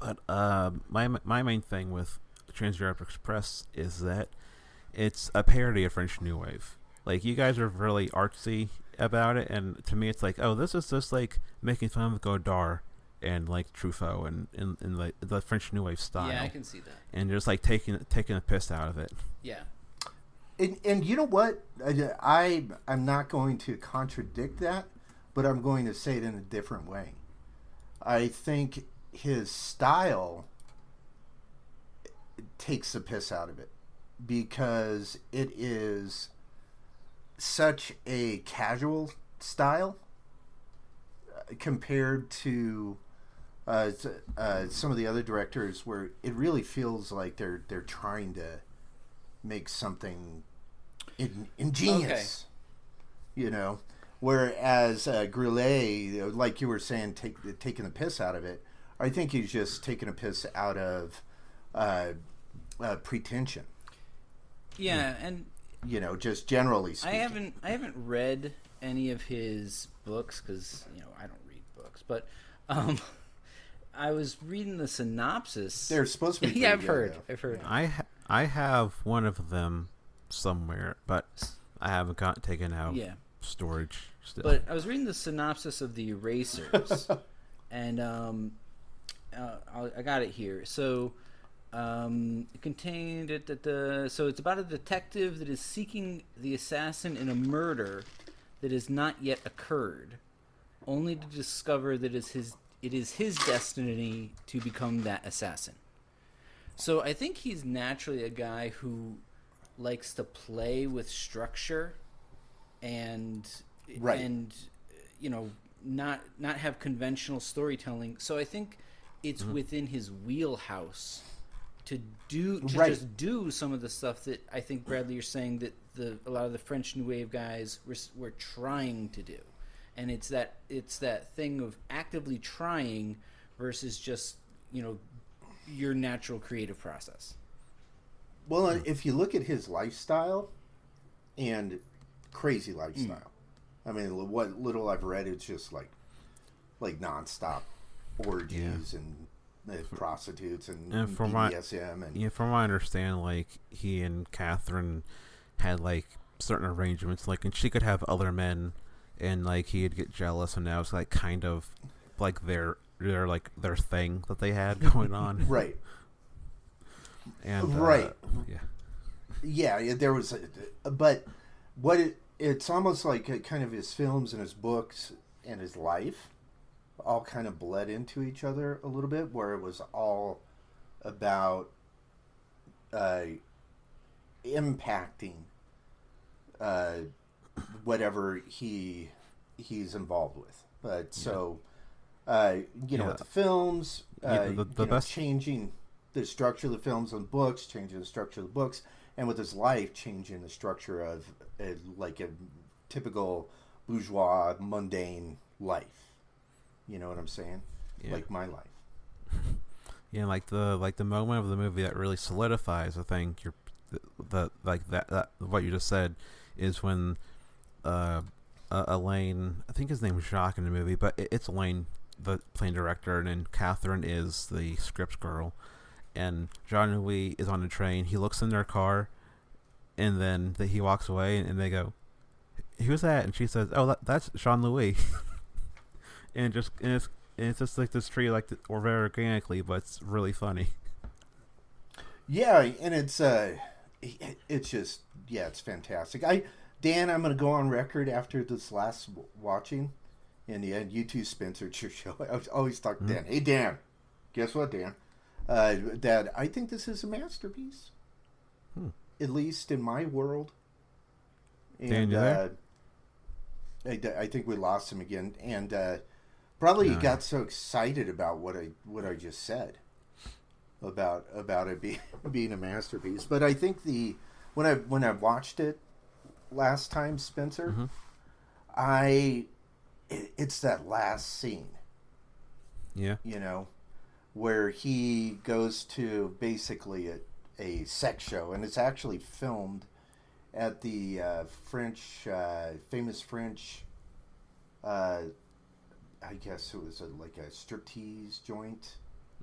But uh, my my main thing with Trans Europe Express is that it's a parody of French New Wave. Like you guys are really artsy about it, and to me, it's like, oh, this is just like making fun of Godard and like Truffaut and in in the, the French New Wave style, Yeah, I can see that. and just like taking taking a piss out of it. Yeah. And, and you know what? I, I I'm not going to contradict that, but I'm going to say it in a different way. I think his style takes the piss out of it because it is such a casual style uh, compared to uh, uh, some of the other directors where it really feels like they're they're trying to make something in, ingenious you know? Whereas uh, Grillet, like you were saying take, taking the piss out of it I think he's just taking a piss out of uh, uh, pretension. Yeah, and you know just generally speaking. I haven't I haven't read any of his books because you know I don't read books, but um, I was reading the synopsis. they're supposed to be yeah, I've good, heard. though. I've heard. I ha- I have one of them somewhere, but I haven't got taken out Yeah, storage still. but I was reading the synopsis of the Erasers, and um, uh, I'll- I got it here. So. Um, it contained it that the so it's about a detective that is seeking the assassin in a murder that has not yet occurred, only to discover that it's his it is his destiny to become that assassin. So I think he's naturally a guy who likes to play with structure and Right. and you know not not have conventional storytelling. So I think it's Mm-hmm. within his wheelhouse to do to Right. just do some of the stuff that I think Bradley you're saying that the a lot of the French New Wave guys were were trying to do, and it's that it's that thing of actively trying versus just you know your natural creative process. Well, and if you look at his lifestyle and crazy lifestyle, hmm. I mean, what little I've read, it's just like like nonstop orgies and uh, prostitutes and, And from my- BDSM and Yeah, from I understand, like he and Catherine had like certain arrangements, like, and she could have other men, and like he'd get jealous, and that was like kind of like their their like their thing that they had going on, right. And uh, Right. yeah, Yeah, yeah, there was, a, but what it, it's almost like kind of his films and his books and his life all kind of bled into each other a little bit, where it was all about uh, impacting uh, whatever he he's involved with. But so, uh, you know, Yeah. with the films, uh, Yeah, the- the you know, changing the structure of the films and books, changing the structure of the books, and with his life, changing the structure of a, like a typical bourgeois, mundane life. You know what I'm saying? Yeah. Like my life. yeah, like the like the moment of the movie that really solidifies, I think, your the, the like that, that what you just said is when uh, uh Alain, I think his name is Jacques in the movie, but it, it's Alain, the playing director, and then Catherine is the scripts girl, and Jean Louis is on the train. He looks in their car, and then the, he walks away, and, and they go, "Who's that?" And she says, "Oh, that, that's Jean Louis." and just and it's and it's just like this tree, like or very organically, but it's really funny. Yeah, and it's uh, it's just yeah, it's fantastic. I Dan, I'm going to go on record after this last watching, and yeah, you too, Spencer. It's your show. I always talk to Dan. Hey, Dan, guess what, Dan? Uh, that I think this is a masterpiece, Hmm. at least in my world. And Dan, you there? uh, I, I think we lost him again, and uh, probably he No. got so excited about what I what I just said about about it being being a masterpiece. But I think the when I when I watched it last time, Spencer, Mhm. I it, it's that last scene, Yeah, you know, where he goes to basically a, a sex show, and it's actually filmed at the uh, French uh, famous French. Uh, I guess it was a, like a striptease joint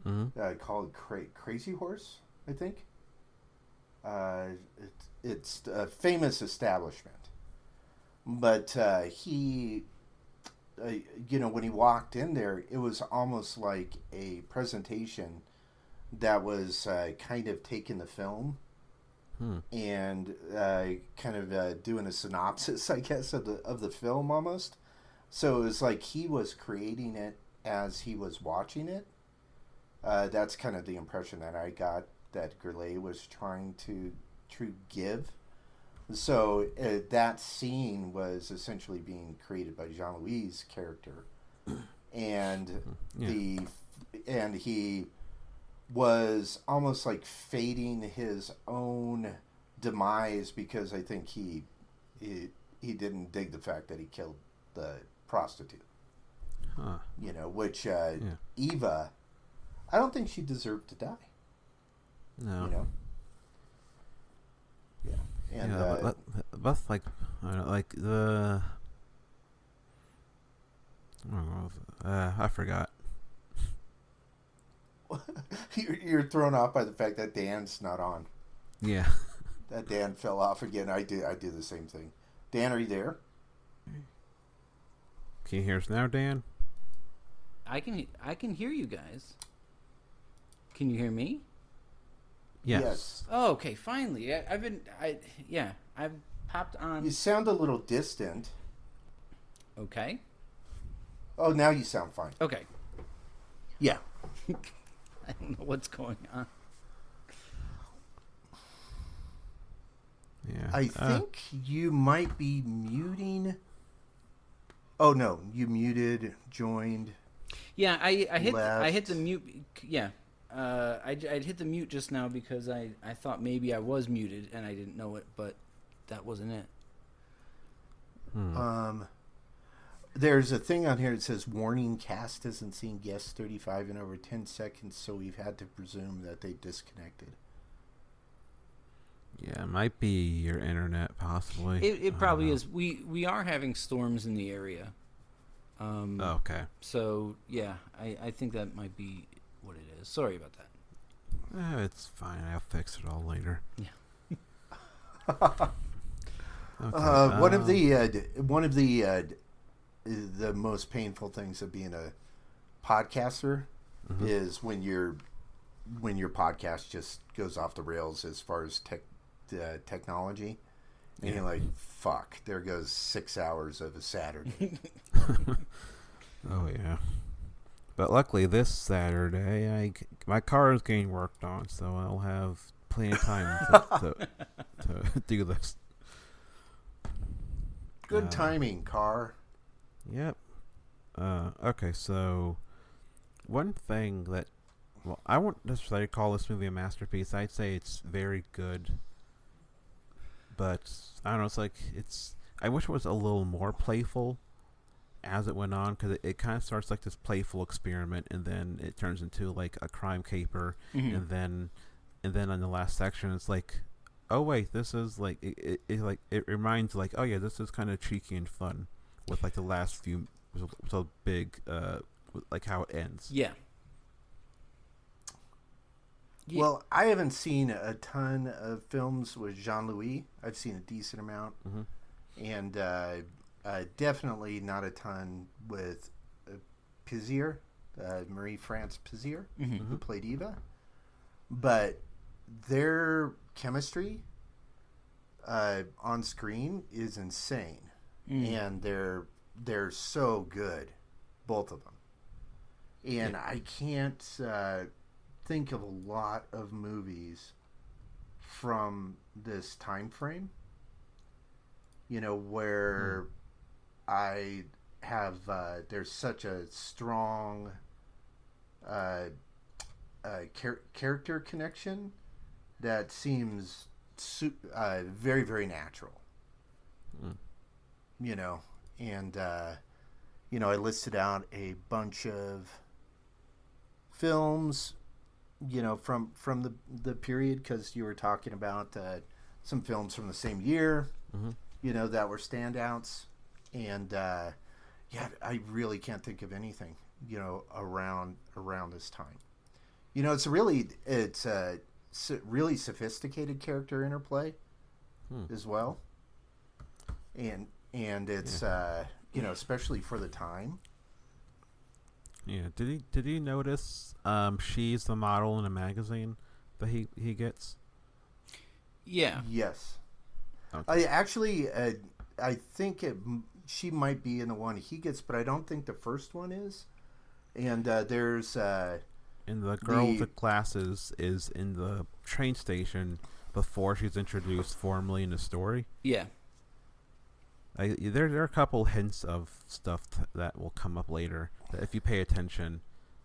hmm uh, called Cra- Crazy Horse, I think. Uh, it, it's a famous establishment, but uh, he, uh, you know, when he walked in there, it was almost like a presentation that was uh, kind of taking the film Hmm. and uh, kind of uh, doing a synopsis, I guess, of the of the film almost. So it was like he was creating it as he was watching it. Uh, that's kind of the impression that I got that Gurley was trying to to give. So uh, that scene was essentially being created by Jean Louis' character, and Yeah. the and he was almost like fading his own demise because I think he he he didn't dig the fact that he killed the prostitute. Huh. You know, which uh, Yeah. Eva, I don't think she deserved to die. No. You know. Yeah, and yeah, uh, but, but like, I don't know, like the. I know. Uh, I forgot. you're, you're thrown off by the fact that Dan's not on. Yeah. That Dan fell off again. I did. I did the same thing. Dan, are you there? Can you hear us now, Dan? I can I can hear you guys. Can you hear me? Yes. Yes. Oh, okay. Finally, I, I've been I yeah I've popped on. You sound a little distant. Okay. Oh, now you sound fine. Okay. Yeah. I don't know what's going on. Yeah. I Uh, think you might be muting. Oh no, you muted, joined. Yeah, I, I hit I hit the mute. Yeah, uh, I I hit the mute just now because I I thought maybe I was muted and I didn't know it, but that wasn't it. hmm. Um, there's a thing on here that says warning: cast hasn't seen guest 35 in over 10 seconds, so we've had to presume that they disconnected. Yeah, it might be your internet, possibly. It, it probably is. We we are having storms in the area. Um, Oh, okay. So yeah, I I think that might be what it is. Sorry about that. Eh, it's fine. I'll fix it all later. Yeah. Okay, Uh, one of um, the uh, one of the uh, the most painful things of being a podcaster mhm. is when your when your podcast just goes off the rails as far as tech uh, technology, and Yeah. you're like, "Fuck!" There goes six hours of a Saturday. Oh yeah. But luckily, this Saturday, I, my car is getting worked on, so I'll have plenty of time to, to, to do this. Good Uh, timing, car. Yep. Uh, okay, so one thing that, well, I wouldn't necessarily call this movie a masterpiece. I'd say it's very good, but I don't know. It's like it's. I wish it was a little more playful as it went on because it, it kind of starts like this playful experiment, and then it turns into like a crime caper, Mhm. and then and then on the last section it's like oh wait this is like it, it, it like it reminds like oh yeah this is kind of cheeky and fun with like the last few so big uh like how it ends Yeah. Yeah. Well, I haven't seen a ton of films with Jean Louis. I've seen a decent amount, hmm and uh, uh, definitely not a ton with uh, Pisier, uh, Marie France Pisier, Mhm. who played Eva. But their chemistry uh, on screen is insane, Mm. and they're they're so good, both of them. And I can't uh, think of a lot of movies from this time frame. You know where I have uh, there's such a strong uh, uh, char- character connection that seems su- uh, very very natural. Mm. You know, and uh, you know I listed out a bunch of films, you know, from from the the period because you were talking about uh, some films from the same year, hmm you know, that were standouts, and uh, yeah, I really can't think of anything, you know, around around this time. You know, it's really it's a really sophisticated character interplay Hmm. as well, and and it's uh, you know especially for the time. Yeah did he did he notice um she's the model in a magazine that he he gets Yeah. Yes. Okay. I actually, uh, I think it, she might be in the one he gets, but I don't think the first one is. And uh, there's, uh, and the girl with The- the glasses is in the train station before she's introduced formally in the story Yeah. I, there, there are a couple hints of stuff t- that will come up later that if you pay attention,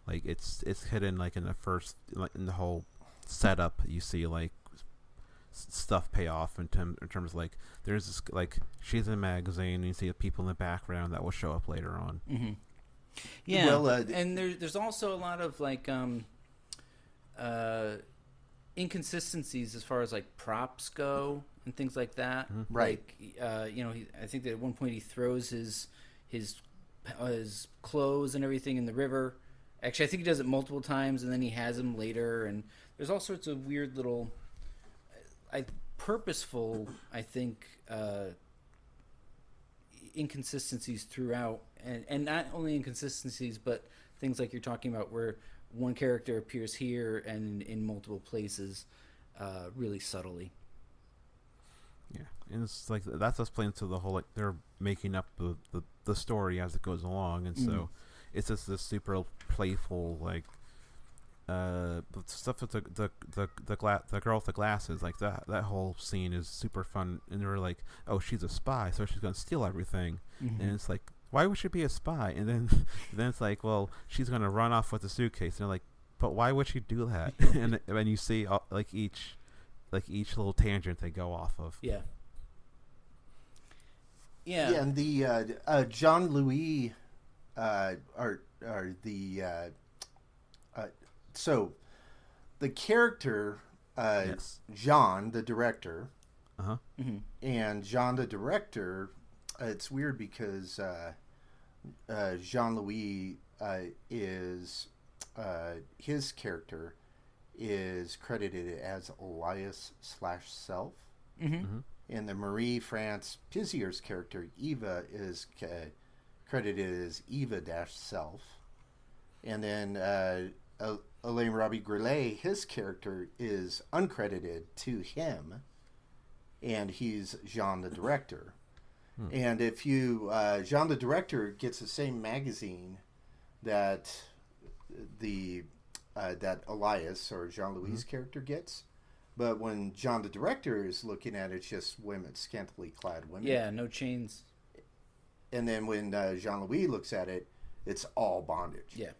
like it's it's hidden like in the first like in the whole setup. You see like s- stuff pay off in, term, in terms of like there's this like she's in a magazine and you see the people in the background that will show up later on. hmm Yeah, Well, uh, and there's there's also a lot of like um, uh, inconsistencies as far as like props go and things like that. Mhm. Right. Like, uh, you know, he, I think that at one point he throws his his uh, his clothes and everything in the river. Actually, I think he does it multiple times, and then he has them later. And there's all sorts of weird little, I purposeful, I think, uh, inconsistencies throughout, and and not only inconsistencies, but things like you're talking about, where one character appears here and in, in multiple places, uh, really subtly. Yeah, and it's like that's just playing to the whole like they're making up the, the, the story as it goes along, and Mm. so it's just this super playful like uh stuff with the the the the, gla- the girl with the glasses like that that whole scene is super fun and they're like oh she's a spy so she's gonna steal everything Mm-hmm. and it's like why would she be a spy and then then it's like well she's gonna run off with the suitcase and they're like but why would she do that and and you see all, like each like each little tangent they go off of Yeah. Yeah, Yeah. and the uh, uh, John Louis, uh, are are the uh, uh, so the character uh, Yes. Jean, the director, uh-huh hmm and Jean, the director. Uh, it's weird because uh, uh, Jean Louis uh, is uh, his character is credited as Elias slash Self. hmm hmm And the Marie France Pisier's character, Eva, is ca- credited as Eva dash self. And then uh, El- Alain Robbe-Grillet, his character is uncredited to him, and he's Jean the director. Hmm. And if you, uh, Jean the director gets the same magazine that the uh, that Elias or Jean Louis' character gets. But when John the director is looking at it, it's just women, scantily clad women. Yeah. No chains. And then when uh, Jean Louis looks at it, it's all bondage. Yeah.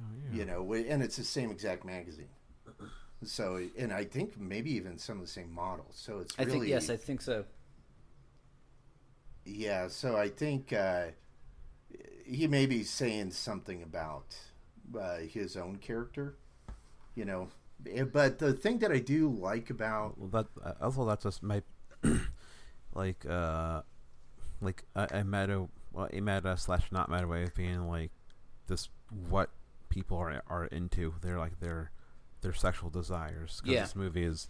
oh, yeah. You know, and it's the same exact magazine. So, and I think maybe even some of the same models. So it's I really, think yes. I think so. Yeah. So I think uh, he may be saying something about uh, his own character. You know, Eh, but the thing that I do like about Well, that uh, also that's just my like uh like a, a meta well, a meta slash not meta way of being like this what people are are into. They're like their their sexual desires. 'Cause Yeah. this movie is.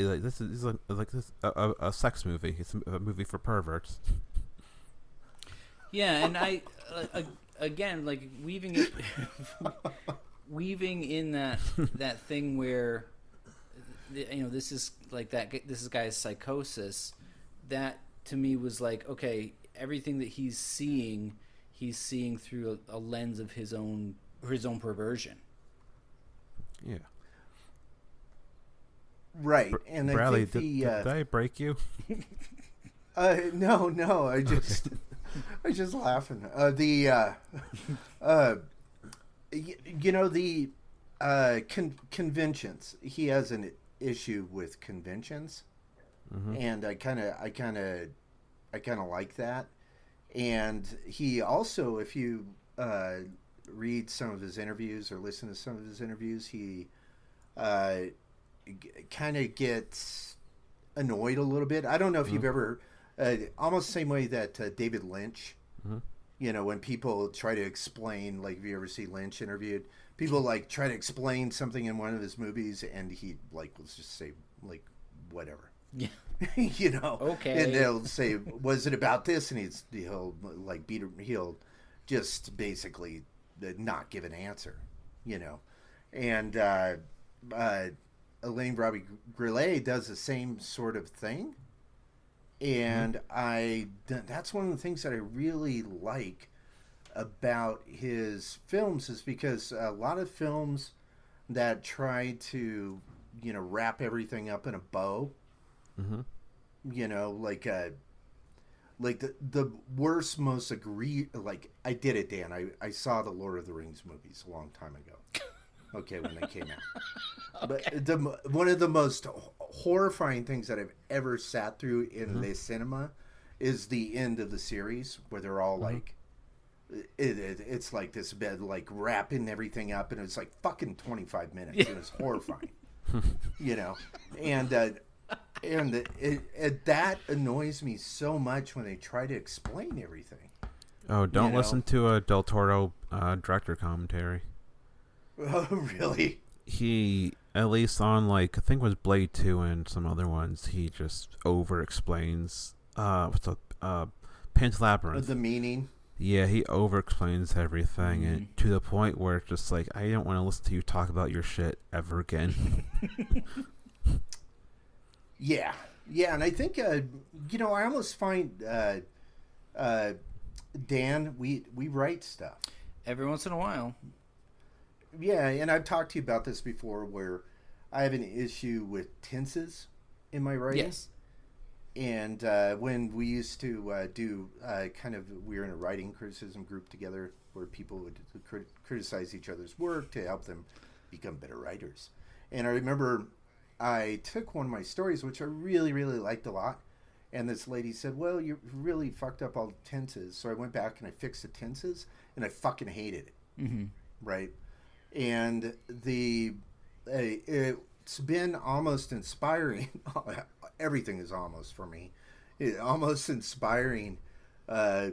Is like, this is, like, like this a, a, sex movie. It's a, movie for perverts. Yeah, and I uh, again like weaving it, weaving in that that thing where you know this is like that this is guy's psychosis. That to me was like okay, everything that he's seeing, he's seeing through a, a lens of his own his own perversion. Yeah. Right, and I Bradley, think did, the did, uh, did I break you? Uh, no, no. I just, I was just laughing. Uh, the, uh, uh, y- you know the, uh, con- conventions. He has an issue with conventions, hmm and I kind of, I kind of, I kind of like that. And he also, if you uh, read some of his interviews or listen to some of his interviews, he uh, g- kind of gets annoyed a little bit. I don't know if you've Mhm. ever, uh, almost the same way that uh, David Lynch, Mhm. you know, when people try to explain, like, if you ever see Lynch interviewed, people like try to explain something in one of his movies, and he like let's just say like whatever, Yeah. you know, Okay. and they'll say, "Was it about this?" And he's he'll like beat him he'll just basically not give an answer, you know, and uh, uh, Elaine Robbie Grillet does the same sort of thing, and I that's one of the things that I really like about his films is because a lot of films that try to you know wrap everything up in a bow hmm you know like uh like the the worst most agree like i did it dan. I i saw the lord of the rings movies a long time ago okay when they came out. But the one of the most horrifying things that i've ever sat through in the cinema is the end of the series where they're all like it, it, it's like this bed like wrapping everything up and it's like fucking 25 minutes it was horrifying you know? And uh and it, it, that annoys me so much when they try to explain everything. Oh, don't know. listen to a Del Toro uh, director commentary. Oh really he at least on like I think it was Blade Two and some other ones, he just over explains uh what's up uh Pan's Labyrinth. the meaning yeah, he over explains everything and to the point where it's just like I don't want to listen to you talk about your shit ever again. yeah Yeah, and I think uh, you know I almost find uh, uh, Dan we we write stuff. Every once in a while. Yeah, and I've talked to you about this before, where I have an issue with tenses in my writing. Yes. And uh, when we used to uh, do uh, kind of, we were in a writing criticism group together where people would crit- criticize each other's work to help them become better writers. And I remember I took one of my stories, which I really, really liked a lot. And this lady said, Well, you really fucked up all the tenses. So I went back and I fixed the tenses, and I fucking hated it. Mm-hmm. Right. And the, uh, it's been almost inspiring. Everything is almost for me. It, almost inspiring uh,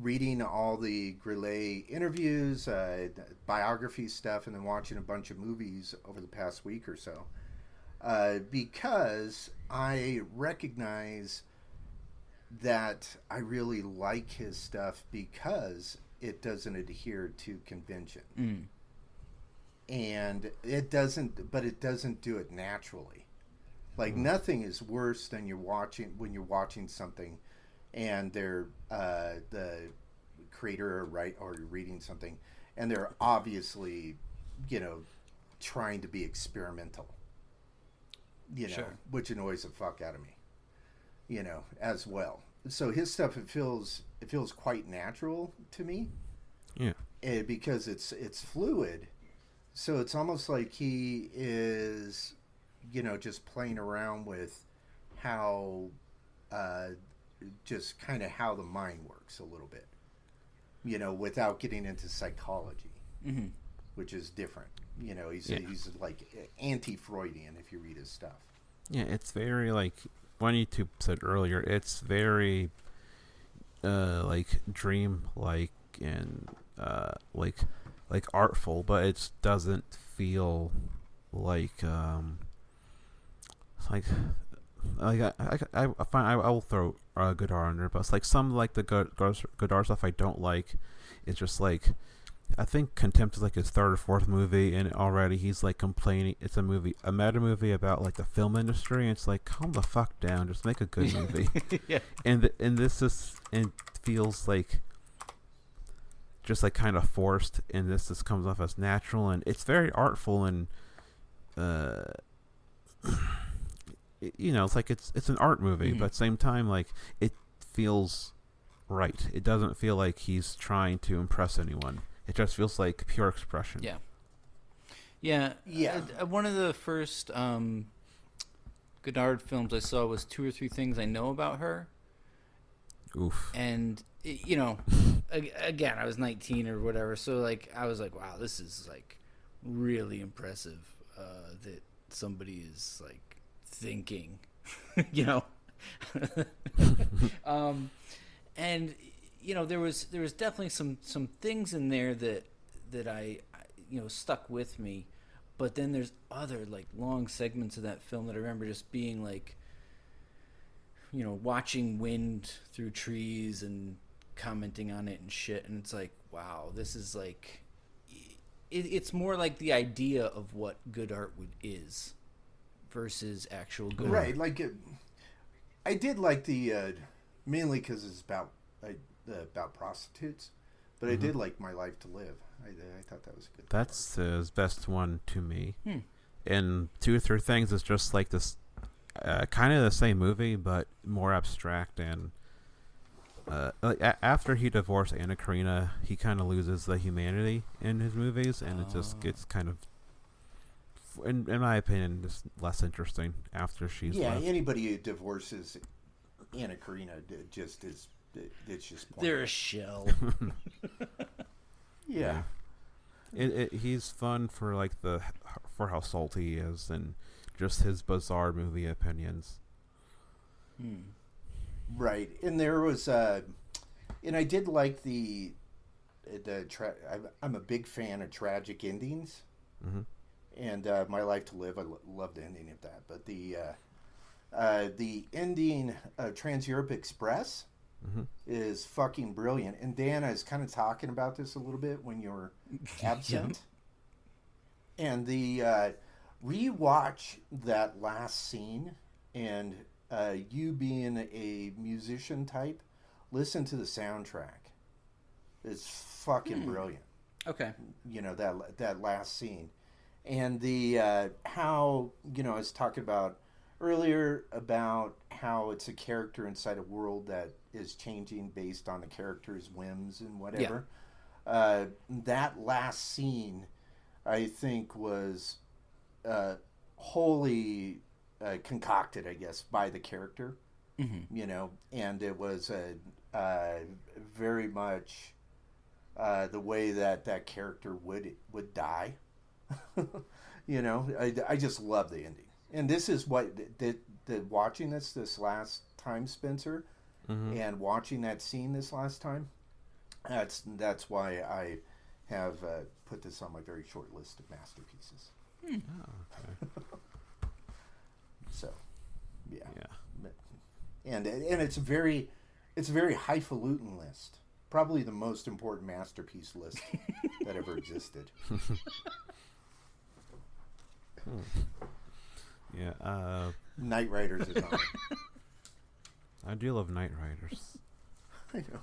reading all the Grillet interviews, uh, biography stuff, and then watching a bunch of movies over the past week or so. Uh, because I recognize that I really like his stuff because it doesn't adhere to convention. Mm. And it doesn't, but it doesn't do it naturally. Like Mm. nothing is worse than you're watching when you're watching something, and they're uh, the creator or right or you're reading something, and they're obviously, you know, trying to be experimental. You know, Sure. which annoys the fuck out of me. You know, as well. So his stuff it feels it feels quite natural to me Yeah. eh, because it's it's fluid. So it's almost like he is, you know, just playing around with how, uh, just kind of how the mind works a little bit, you know, without getting into psychology, Mm-hmm. which is different. You know, he's Yeah. he's like anti-Freudian if you read his stuff. Yeah, it's very like one YouTube said earlier. It's very uh like dream like and uh like like artful, but it doesn't feel like um like like I I, I find I, I will throw uh, Godard under, but it's like some like the Go- Go- Godard stuff I don't like. It's just like I think Contempt is like his third or fourth movie, and already he's like complaining. It's a movie, a meta movie about like the film industry. And it's like, calm the fuck down, just make a good movie. yeah. and th- and this is and feels like just like kind of forced, and this just comes off as natural, and it's very artful and uh, you know, it's like it's it's an art movie, Mhm. but at the same time, like it feels right. It doesn't feel like he's trying to impress anyone. It just feels like pure expression. Yeah. Yeah. Yeah. Uh, uh, one of the first um, Godard films I saw was Two or Three Things I Know About Her. Oof. And, y- you know, again, I was 19 or whatever. So, like, I was like, wow, this is, like, really impressive uh, that somebody is, like, thinking, you know? um, and you know there was there was definitely some some things in there that that I I- you know stuck with me but then there's other like long segments of that film that I remember just being like you know watching wind through trees and commenting on it and shit and it's like wow this is like it, it's more like the idea of what good art would is versus actual good art. Right, like it, I did like the uh, mainly because it's about uh, about prostitutes, but I did like My Life to Live. I, I thought that was a good. That's the best one to me. Hmm. And two or three things is just like this, uh, kind of the same movie, but more abstract and. Uh, like after he divorced Anna Karina, he kind of loses the humanity in his movies, and it just Oh. gets kind of, in, in my opinion, just less interesting after she's yeah, left. anybody who divorces Anna Karina just is it's just they're a pointless. shell yeah. It, it he's fun for like the for how salty he is and just his bizarre movie opinions. Hmm. Right, and there was, uh, and I did like the, the tra- I'm, a big fan of tragic endings, hmm and uh, My Life to Live. I lo- love the ending of that, but the, uh, uh, the ending of Trans Europe Express mm-hmm. is fucking brilliant. And Dan, I was kind of talking about this a little bit when you were absent, and the uh, rewatch that last scene and uh, you being a musician type, listen to the soundtrack. It's fucking brilliant. Okay. You know that that last scene, and the uh, how you know I was talking about earlier about how it's a character inside a world that is changing based on the character's whims and whatever. Uh, that last scene, I think, was uh, wholly uh, concocted, I guess, by the character. Mm-hmm. You know, and it was a uh, very much uh, the way that that character would would die. you know, I, I just love the ending, and this is what the, the watching this this last time, Spencer, Mhm. and watching that scene this last time. That's that's why I have uh, put this on my very short list of masterpieces. Oh, okay. So, yeah, Yeah. and and it's a very it's a very highfalutin list. Probably the most important masterpiece list that ever existed. Yeah. Uh, Knightriders is on. I do love Knight Riders. I know.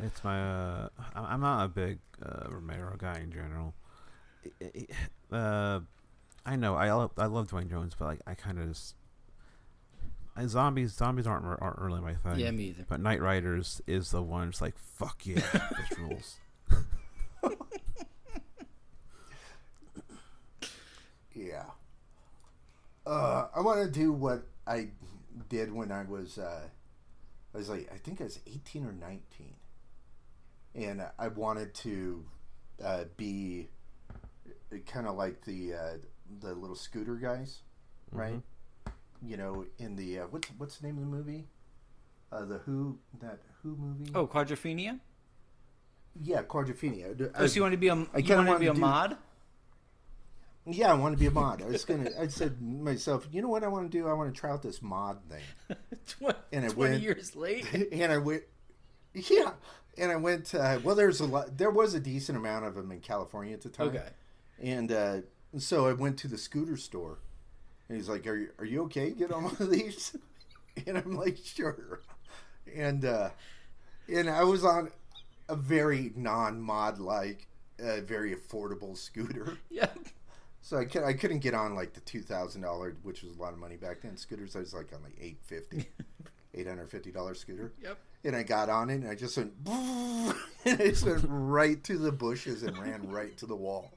It's my. Uh, I'm not a big uh, Romero guy in general. Uh, I know I love I love Duane Jones, but like I kind of just. I, zombies, zombies aren't aren't really my thing. Yeah, me either. But Knightriders is the one. It's like fuck yeah, this rules. Yeah. Uh, I want to do what I did when I was, uh, I was like, I think I was 18 or 19. And I wanted to uh, be kind of like the uh, the little scooter guys, right? You know, in the, uh, what's, what's the name of the movie? Uh, the Who, that Who movie? Oh, Quadrophenia. yeah, Quadrophenia. Oh, so you want to be a I you kinda want to be a do- mod? Yeah, I want to be a mod. I was gonna. I said to myself, you know what I want to do? I want to try out this mod thing. Tw- And it Twenty went- years late. and I went, yeah, and I went. Uh, well, there's a lot. There was a decent amount of them in California at the time. Okay. And uh, so I went to the scooter store, and he's like, "Are you are you okay? Get on one of these?" And I'm like, "Sure." And uh, and I was on a very non-mod like, uh, very affordable scooter. Yeah. So I, could, I couldn't get on like the two thousand dollar, which was a lot of money back then. Scooters, I was like on like eight fifty, eight hundred fifty dollar scooter. Yep. And I got on it, and I just went, and I just went right to the bushes and ran right to the wall.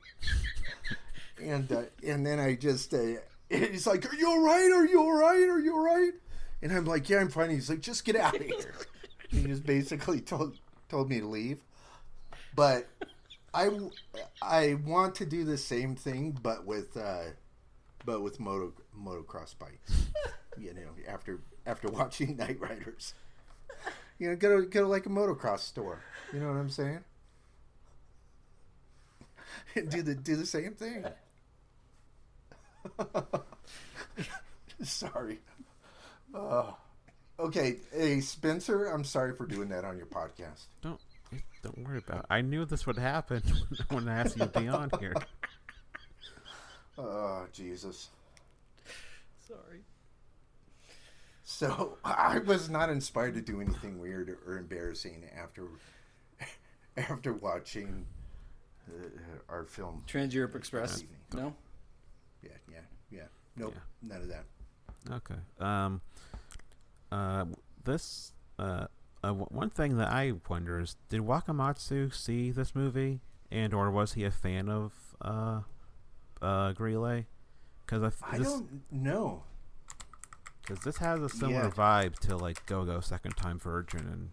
And uh, and then I just, uh, he's like, "Are you all right? Are you all right? Are you all right?" And I'm like, "Yeah, I'm fine." He's like, "Just get out of here." he just basically told told me to leave. But I, I want to do the same thing, but with uh, but with moto motocross bikes. you know, after after watching Knightriders, you know, go to go to like a motocross store. You know what I'm saying? And do the do the same thing. sorry. Uh, okay, hey Spencer, I'm sorry for doing that on your podcast. Don't don't worry about. It. I knew this would happen when I asked you to be on here. Oh Jesus. Sorry. So I was not inspired to do anything weird or embarrassing after after watching uh, our film. Trans Europe Express. No. Yeah, yeah, yeah. Nope, none of that. Okay. Um. Uh. This. Uh. uh w- one thing that I wonder is, did Wakamatsu see this movie, and or was he a fan of uh, uh, Grillet? Because I this, don't know. Because this has a similar Yeah. vibe to like Go Go Second Time Virgin and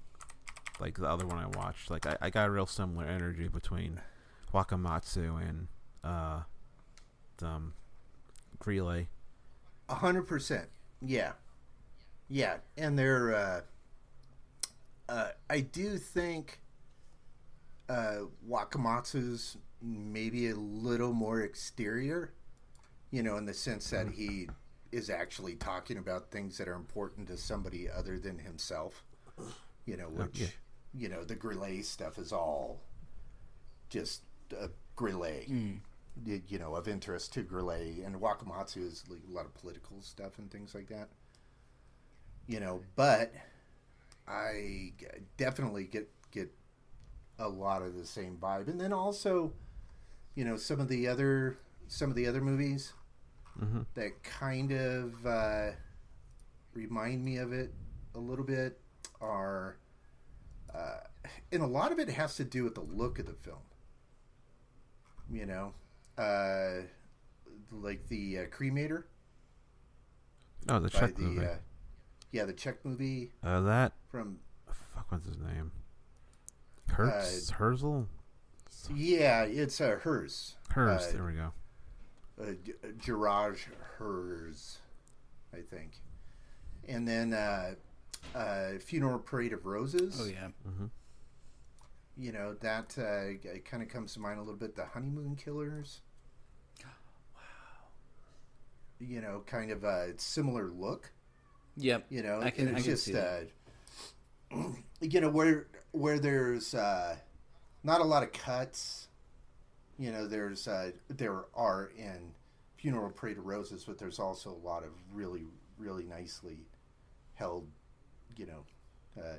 like the other one I watched. Like I, I got a real similar energy between Wakamatsu and uh, um, Grillet. A hundred percent. Yeah, yeah, and they're. Uh, uh, I do think uh, Wakamatsu's maybe a little more exterior, you know, in the sense that he is actually talking about things that are important to somebody other than himself. You know, which yeah. you know the Grillet stuff is all just a Grillet y- you know, of interest to Grillet and Wakamatsu is like a lot of political stuff and things like that. you know, but I definitely get get a lot of the same vibe, and then also, you know, some of the other some of the other movies hmm that kind of uh, remind me of it a little bit are, uh, and a lot of it has to do with the look of the film. You know, uh, like the uh, Cremator Oh, the Czech the movie. uh, yeah the Czech movie Uh, that from fuck, what's his name? Hertz, Herzl, yeah it's uh, Herz Herz. Uh, there we go. uh, G- Gerard Herz I think and then uh, uh, Funeral Parade of Roses Oh yeah. hmm you know that uh, kind of comes to mind a little bit the honeymoon killers wow you know kind of a similar look Yep. you know I can- and I it's can just see that. uh you know where where there's uh not a lot of cuts you know there's uh there are in funeral parade of roses but there's also a lot of really really nicely held you know uh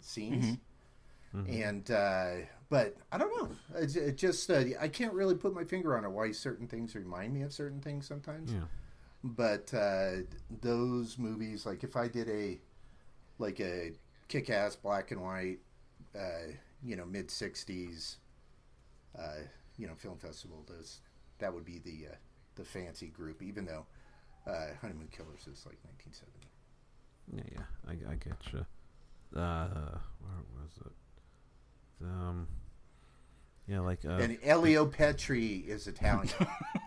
scenes Mhm. Mhm. and uh but i don't know it, it just uh, i can't really put my finger on it why certain things remind me of certain things sometimes Yeah. But uh, those movies, like if I did a like a kick-ass black and white, uh, you know, mid '60s, uh, you know, film festival, those that would be the uh, the fancy group. Even though uh, Honeymoon Killers is like 1970. Yeah, yeah, I, I get you. Uh, where was it? Um, yeah, like uh, and Elio Petri is Italian.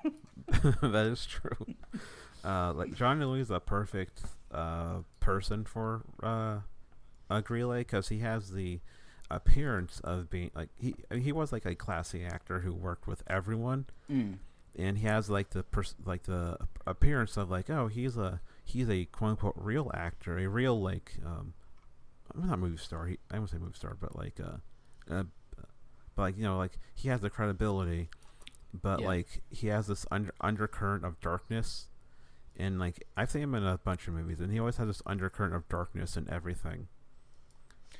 that is true. Uh, like Jean Louis is a perfect uh person for uh, uh Grillet because he has the appearance of being like he he was like a classy actor who worked with everyone Mm. and he has like the pers- like the appearance of like oh he's a he's a quote unquote real actor a real like um I'm not movie star he, I won't say movie star but like uh, uh but like you know like he has the credibility but Yeah. like he has this under undercurrent of darkness and like I've seen him in a bunch of movies and he always has this undercurrent of darkness and everything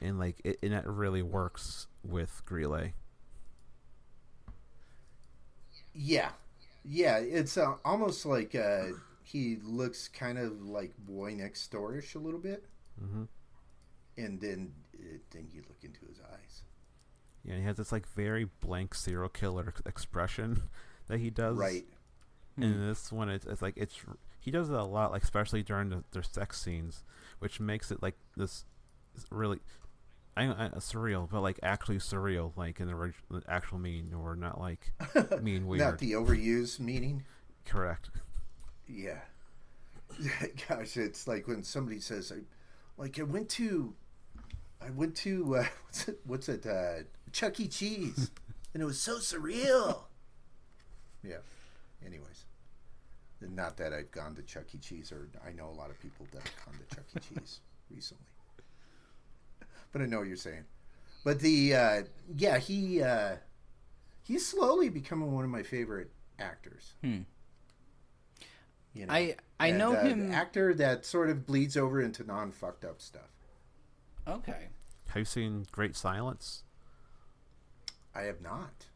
and like it and that really works with Grillet yeah, yeah, it's uh, almost like uh, he looks kind of like Boy Next Doorish a little bit, mm-hmm. and then uh, then you look into his eyes. Yeah, he has this like very blank serial killer ex- expression that he does. Right. And Hmm. this one, it's, it's like it's he does it a lot, like especially during the, their sex scenes, which makes it like this really, I, I surreal, but like actually surreal, like in the, orig- the actual meaning, or not like mean weird. Not the overused meaning. Correct. Yeah. Gosh, it's like when somebody says, I, like, I went to, I went to, uh, what's it, what's it, uh, Chuck E. Cheese, and it was so surreal. Yeah. Anyways. Not that I've gone to Chuck E. Cheese, or I know a lot of people that have gone to Chuck E. Cheese recently. But I know what you're saying. But the, uh, yeah, he, uh, he's slowly becoming one of my favorite actors. Hmm. You know? I I And, know uh, him. the actor that sort of bleeds over into non fucked up stuff. okay. Have you seen Great Silence? I have not.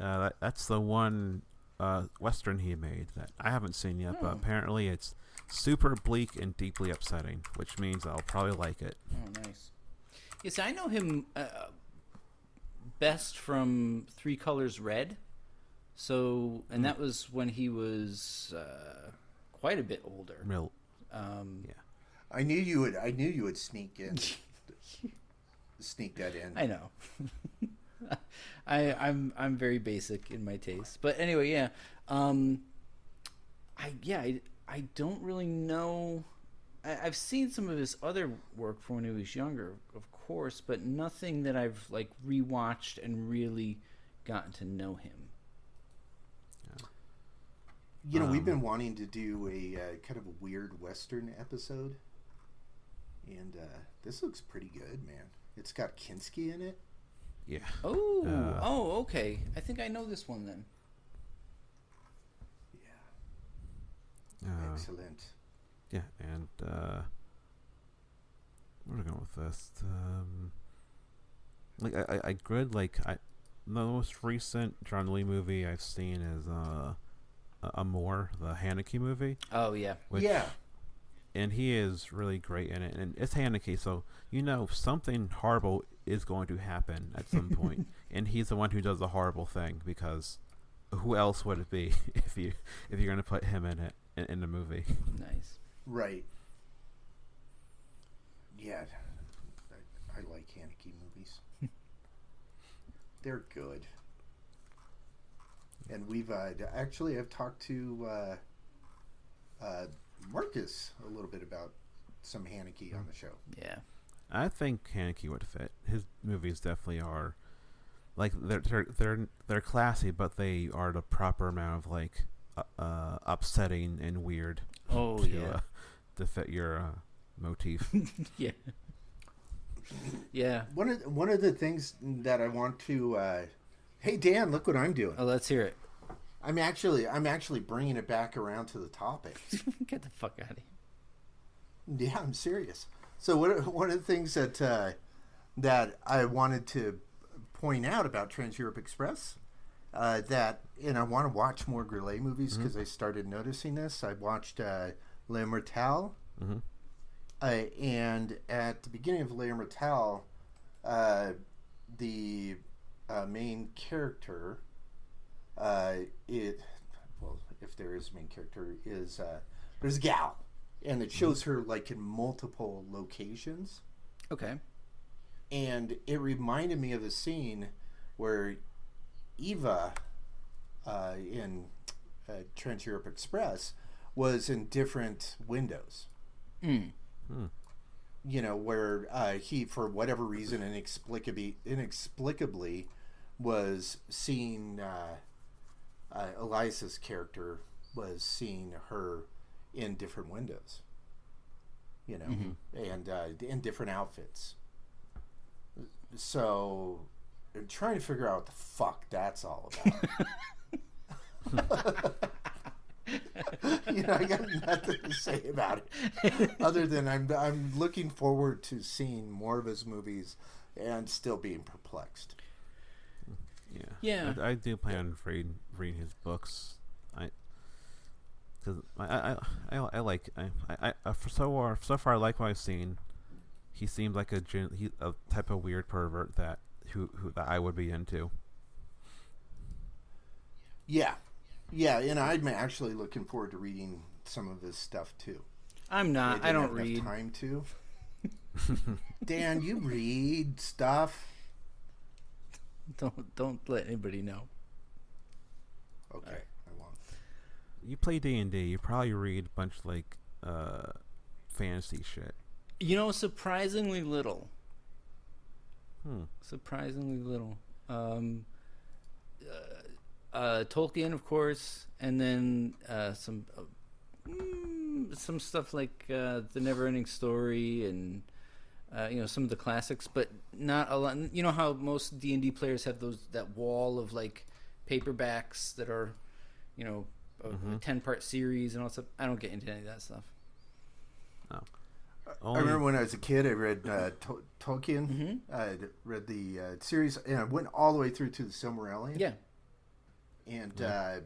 Uh, that, that's the one uh, western he made that I haven't seen yet, but Oh. apparently it's super bleak and deeply upsetting, which means I'll probably like it. Oh, nice. Yes, I know him uh, best from Three Colors Red. So, and that was when he was uh, quite a bit older. Real, Um, Yeah. I knew you would. I knew you would sneak in, sneak that in. I know. I I'm I'm very basic in my taste, but anyway, yeah. Um, I yeah I, I don't really know. I, I've seen some of his other work from when he was younger, of course, but nothing that I've like rewatched and really gotten to know him. You know, we've Um, been wanting to do a uh, kind of a weird Western episode, and uh, this looks pretty good, man. It's got Kinski in it. Yeah. Oh, Uh, oh, okay. I think I know this one then. Yeah, Uh, excellent. Yeah, and uh, where am I going with this? Um, like I, I, I good like I the most recent John Lee movie I've seen is uh, A- Amour, the Haneke movie. Oh yeah. Which, yeah, and he is really great in it. And it's Haneke, so you know something horrible is going to happen at some point, and he's the one who does the horrible thing because who else would it be if you if you're going to put him in it in, in the movie? Nice. right. Yeah, I, I like Haneke movies. They're good. And we've uh, actually I've talked to uh, uh, Marcus a little bit about some Haneke on the show. Yeah. I think Haneke would fit. His movies definitely are like they're they're they're they're classy, but they are the proper amount of like uh, uh upsetting and weird Oh to, yeah. uh, to fit your uh, motif. yeah. Yeah. One of one of the things that I want to, uh, hey Dan, look what I'm doing. Oh, let's hear it. I'm actually I'm actually bringing it back around to the topic. Get the fuck out of here. Yeah, I'm serious. So what one of the things that uh, that I wanted to point out about Trans Europe Express uh, that and I want to watch more Grillet movies because I started noticing this. I watched uh, L'Immortelle, Mhm. uh, and at the beginning of L'Immortelle, uh, the uh, main character, uh, it well, if there is a main character, is uh, there's a gal, and it shows her like in multiple locations Okay. and it reminded me of the scene where Eva uh, in uh, Trans Europe Express was in different windows. Mm. You know, where uh, he, for whatever reason, inexplicably, inexplicably was seeing uh, uh, Elias's character was seeing her in different windows. You know, and uh, in different outfits. So, I'm trying to figure out what the fuck that's all about. you know, I got nothing to say about it, other than I'm I'm looking forward to seeing more of his movies and still being perplexed. Yeah. Yeah. I, I do plan on reading reading his books. I because I, I I I like I I, I uh, for so far so far I like what I've seen. He seems like a gen, he, a type of weird pervert that who who that I would be into. Yeah, yeah, and I'm actually looking forward to reading some of his stuff too. I'm not. I didn't don't have read. Time to. Dan, you read stuff. Don't don't let anybody know. Okay, Alright. I won't. You play D and D. You probably read a bunch of, like uh fantasy shit. You know, surprisingly little. Hmm. Surprisingly little. Um, uh, uh, Tolkien, of course, and then uh, some uh, mm, some stuff like uh, the Neverending Story and uh, you know some of the classics, but not a lot. You know how most D and D players have those that wall of like paperbacks that are, you know, a, Mhm. ten part series and all that stuff. I don't get into any of that stuff. Oh. I remember when I was a kid, I read uh, Tol- Tolkien. Mhm. I read the uh, series, and I went all the way through to the Silmarillion. Yeah. and uh,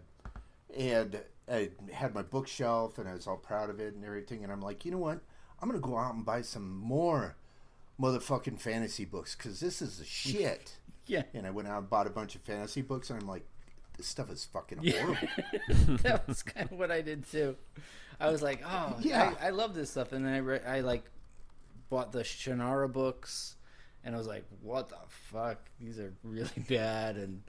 and I had my bookshelf, and I was all proud of it and everything. And I'm like, you know what? I'm gonna go out and buy some more motherfucking fantasy books because this is the shit. Yeah. and I went out and bought a bunch of fantasy books, and I'm like, this stuff is fucking horrible. that was kind of what I did too. I was like, oh, Yeah. I, I love this stuff, and then I re- I like bought the Shannara books, and I was like, what the fuck? These are really bad, and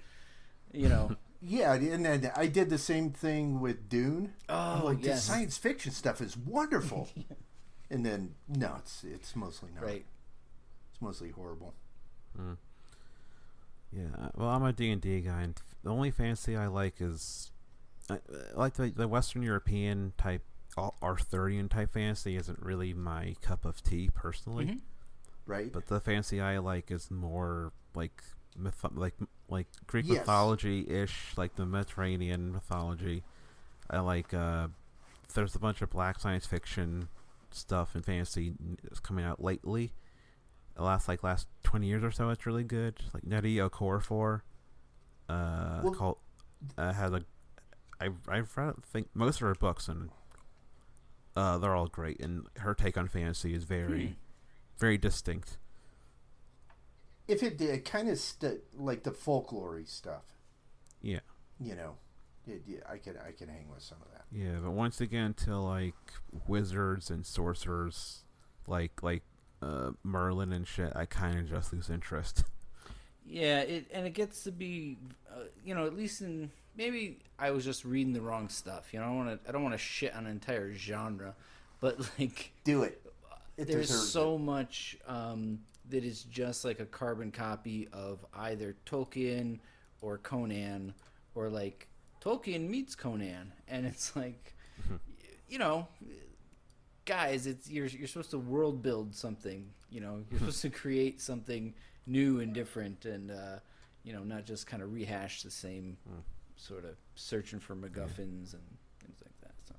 you know, yeah, and then I did the same thing with Dune. I'm oh like, the yes, science fiction stuff is wonderful. and then no, it's it's mostly not. right. It's mostly horrible. Mm. Yeah, uh, well, I'm a D&D guy, and f- the only fantasy I like is I, I like the, the Western European type, Arthurian type fantasy isn't really my cup of tea personally. Mhm. Right? But the fantasy I like is more like myth, like like Greek Yes. mythology ish, like the Mediterranean mythology. I like. uh There's a bunch of black science fiction stuff and fantasy that's coming out lately, the last like last twenty years or so. It's really good. Like Nnedi Okorafor, uh, Well- called uh, had a. I I think most of her books and uh, they're all great. And her take on fantasy is very, Hmm. very distinct. If it did, kind of st- like the folklore stuff, Yeah, you know, it, yeah, I could I could hang with some of that. yeah. But once again, to like wizards and sorcerers, like like uh, Merlin and shit, I kind of just lose interest. Yeah, it and it gets to be, uh, you know, at least in maybe I was just reading the wrong stuff. You know, I want to I don't want to shit on an entire genre, but like Do it. It there's deserves so much um, that is just like a carbon copy of either Tolkien or Conan or like Tolkien meets Conan, and it's like, you know, guys, it's you're you're supposed to world build something. You know, you're supposed to create something new and different, and uh, you know, not just kind of rehash the same sort of searching for MacGuffins and things like that. So.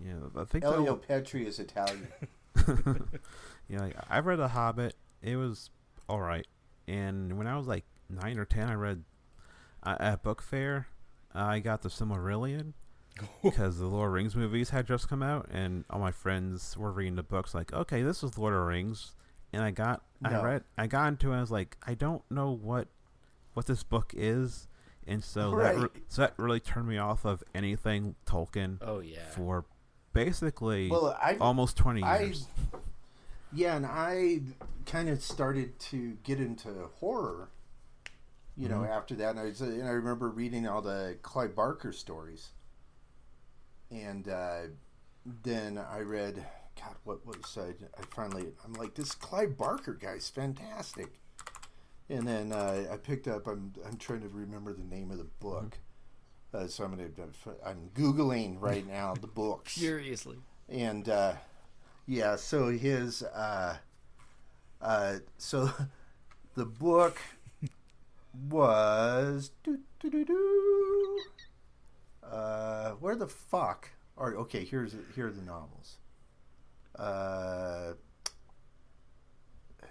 yeah, I think it. that Elio Petri is Italian. yeah, like, I read The Hobbit. It was all right. And when I was like nine or ten, I read uh, at book fair. I got the Silmarillion because the Lord of the Rings movies had just come out, and all my friends were reading the books. Like, okay, this is Lord of the Rings, and I got, I read, I got into it. And I was like, I don't know what, what this book is, and so that, re- so that really turned me off of anything Tolkien Oh yeah. for basically well, I almost twenty I years. yeah, and I kind of started to get into horror. You know, Mhm. after that, and I, was, and I remember reading all the Clive Barker stories, and uh, then I read, God, what was I? I finally, I'm like, this Clive Barker guy's fantastic. And then uh, I picked up. I'm I'm trying to remember the name of the book, uh, so I'm gonna I'm googling right now the books Furiously. and uh, yeah, so his uh, uh, so the book was doo, doo, doo, doo. Uh, where the fuck are okay? Here's here are the novels. Uh, uh,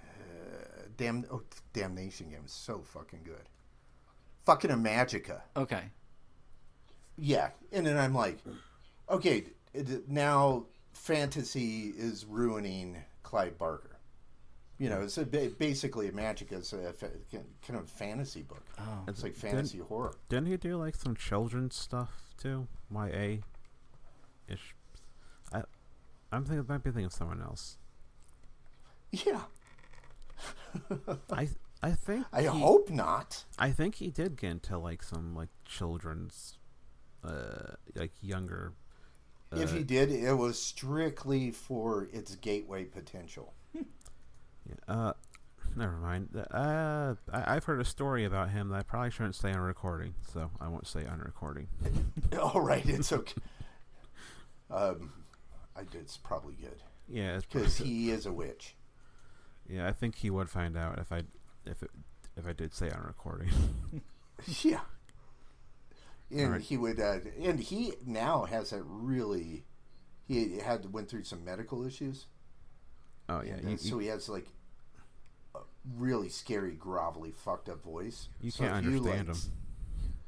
damn, oh, damnation game is so fucking good. Fucking Imajica. Okay. Yeah, and then I'm like, okay, it, now fantasy is ruining Clive Barker. You know, it's a, basically Imajica is a fa- kind of fantasy book. Oh. It's like Didn't- fantasy horror. Didn't he do like some children's stuff too? YA ish. I'm thinking might be thinking of someone else. Yeah, I I think I he- hope not. I think he did get into like some like children's uh like younger if uh, he did, it was strictly for its gateway potential. yeah, uh never mind. Uh I, I've heard a story about him that I probably shouldn't say on recording, so I won't say on recording. All right, it's okay. um, I, it's probably good Yeah, because he is a witch. Yeah, I think he would find out if I if it if I did say on recording. Yeah. And Alright. he would, uh, and he now has a really, he had went through some medical issues. Oh yeah, you, so he has like a really scary, grovelly, fucked up voice. you So can't if you, understand like, him.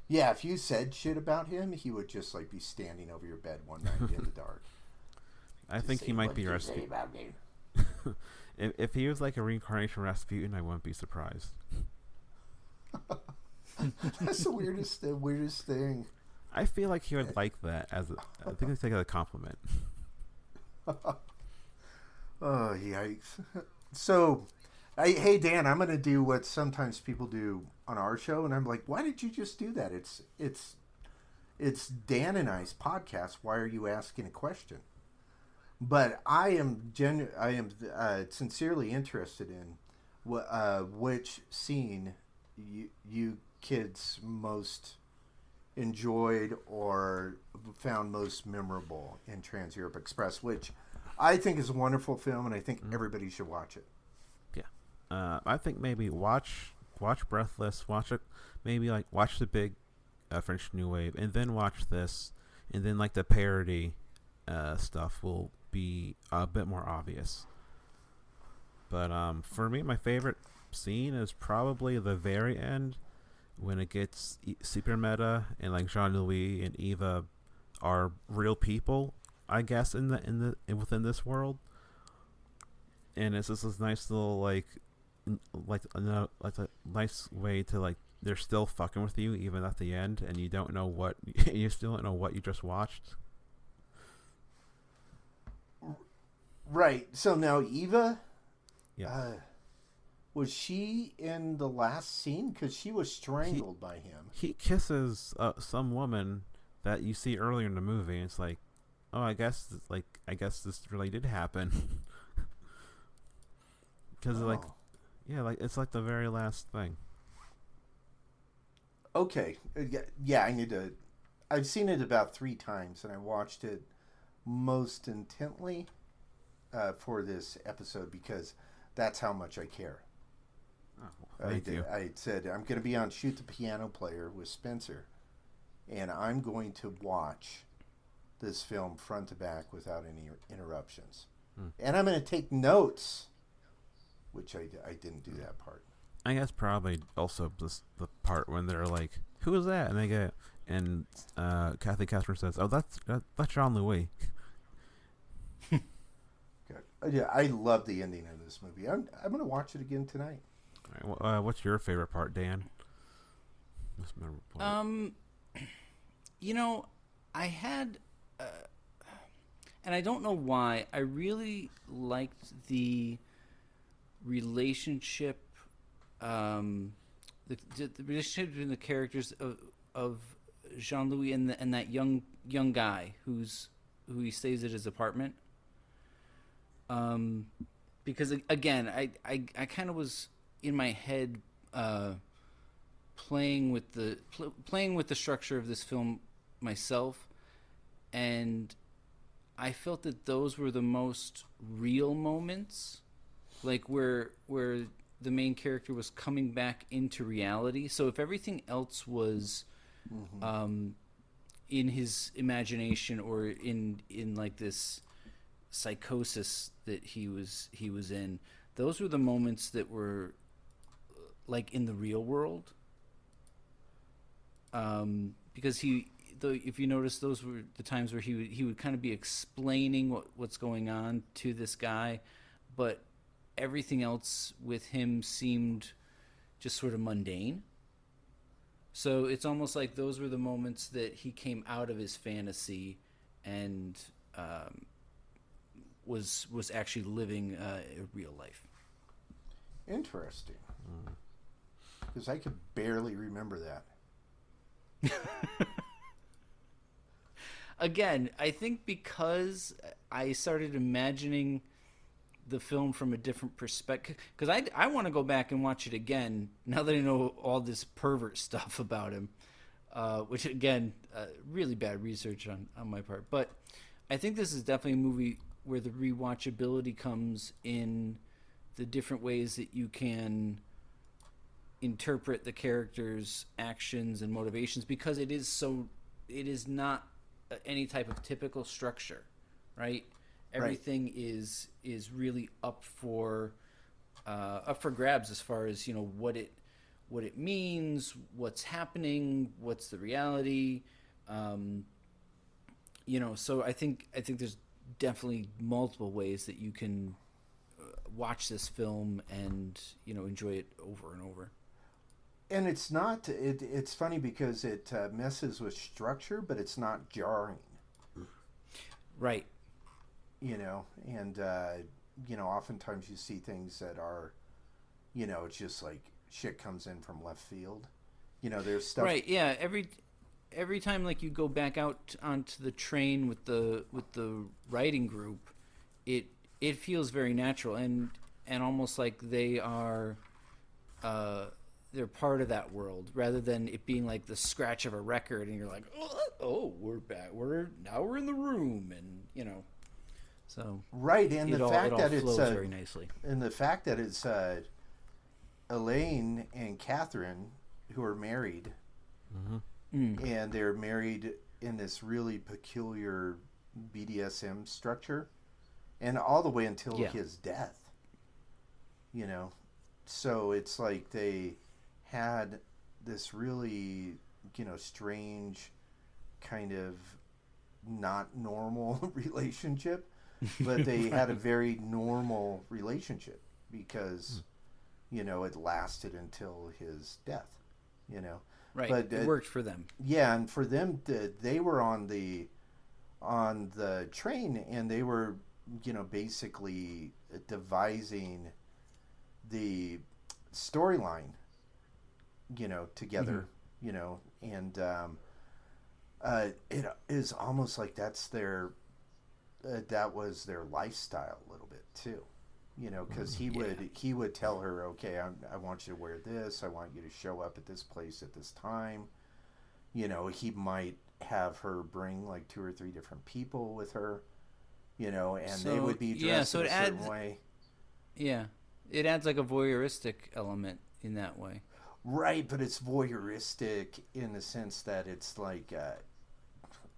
Yeah, if you said shit about him, he would just like be standing over your bed one night in the dark. I think he might be Rasputin. If, if he was like a reincarnation Rasputin, I wouldn't be surprised. That's the weirdest, the weirdest thing. I feel like he would eh. like that as a, I think it's like a compliment. Oh yikes! So, I, hey Dan, I'm gonna do what sometimes people do on our show, and I'm like, why did you just do that? It's it's it's Dan and I's podcast. Why are you asking a question? But I am genu- I am uh, sincerely interested in wh- uh, which scene you you kids most enjoyed or found most memorable in Trans Europe Express, which I think is a wonderful film, and I think everybody should watch it. Uh, I think maybe watch watch Breathless, watch it, maybe like watch the big uh, French New Wave, and then watch this, and then like the parody uh, stuff will be a bit more obvious. But um, for me, my favorite scene is probably the very end when it gets e- super meta and like Jean Louis and Eva are real people, I guess in the in the within this world. And it's just this nice little like like a like a nice way to like they're still fucking with you even at the end and you don't know what you still don't know what you just watched. Right. So now Eva, Yeah. uh, was she in the last scene? Because she was strangled by him. he kisses uh, some woman that you see earlier in the movie. And it's like, oh, I guess like I guess this really did happen. Because like Oh. yeah, like it's like the very last thing. Okay. Uh, Yeah, yeah, I need to. I've seen it about three times, and I watched it most intently uh, for this episode because that's how much I care. Oh, I, thank did, you. I said I'm going to be on Shoot the Piano Player with Spencer, and I'm going to watch this film front to back without any interruptions, Hmm. and I'm going to take notes, which I, I didn't do that part. I guess probably also this the part when they're like, "Who is that?" and they get and uh, Kathy Casper says, "Oh, that's that, that's Jean Louis." Good. Yeah, I love the ending of this movie. I'm I'm going to watch it again tonight. All right, wh- uh, what's your favorite part, Dan? Most memorable part. Um, you know, I had, uh, and I don't know why. I really liked the relationship, um, the, the, the relationship between the characters of of Jean Louis and the, and that young young guy who's who he stays at his apartment. Um, because again, I I, I kind of was in my head. Uh, playing with the pl- playing with the structure of this film myself and I felt that those were the most real moments like where where the main character was coming back into reality so if everything else was um in his imagination or in in like this psychosis that he was he was in those were the moments that were like in the real world um, because he, though, if you notice, those were the times where he would he would kind of be explaining what what's going on to this guy, but everything else with him seemed just sort of mundane. So it's almost like those were the moments that he came out of his fantasy and um, was was actually living uh, a real life. Interesting. Because I could barely remember that. again, I think because I started imagining the film from a different perspective, because I, I want to go back and watch it again now that I know all this pervert stuff about him, uh, which again, uh, really bad research on, on my part. But I think this is definitely a movie where the rewatchability comes in the different ways that you can interpret the characters' actions and motivations because it is so it is not any type of typical structure, right? Everything is is really up for uh, up for grabs as far as you know what it what it means, what's happening, what's the reality. Um, you know, so I think I think there's definitely multiple ways that you can uh, watch this film and you know enjoy it over and over. And it's not. It, it's funny because it uh, messes with structure, but it's not jarring. Right. You know, and uh, you know, oftentimes you see things that are, you know, it's just like shit comes in from left field. You know, there's stuff. Right. Yeah. Every every time like you go back out onto the train with the with the writing group, it it feels very natural and and almost like they are uh they're part of that world rather than it being like the scratch of a record and you're like oh, oh we're back we're now we're in the room and you know. So Right, and the all, fact it all that it's flows uh, very nicely. and the fact that it's uh, Alain and Catherine who are married, Mm. and they're married in this really peculiar BDSM structure, and all the way until Yeah. his death. you know. So it's like they had this really, you know, strange kind of not normal relationship, but they had a very normal relationship because, you know, it lasted until his death, you know. Right. But, it uh, worked for them. Yeah, and for them, to, they were on the on the train, and they were, you know, basically devising the storyline, you know, together, you know, and um, uh, it is almost like that's their uh, that was their lifestyle a little bit too. You know, because he Yeah. would he would tell her, okay, I'm, I want you to wear this. I want you to show up at this place at this time you know he might have her bring like two or three different people with her you know and they would be dressed yeah, so in a it certain adds- way Yeah. It adds like a voyeuristic element in that way. right but it's voyeuristic in the sense that it's like uh,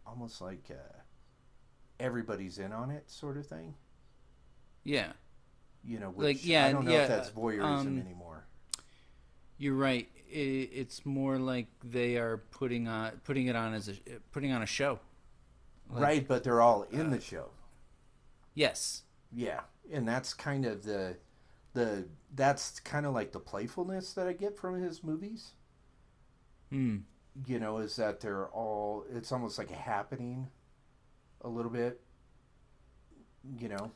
almost like uh, everybody's in on it sort of thing Yeah. You know Like, yeah, i don't know yeah, if that's voyeurism um, anymore You're right. It, it's more like they are putting on putting it on as a putting on a show. Like- right but they're all in uh, the show Yes. Yeah, and that's kind of the the that's kind of like the playfulness that I get from his movies. Hmm. You know, is that they're all it's almost like happening a little bit. You know,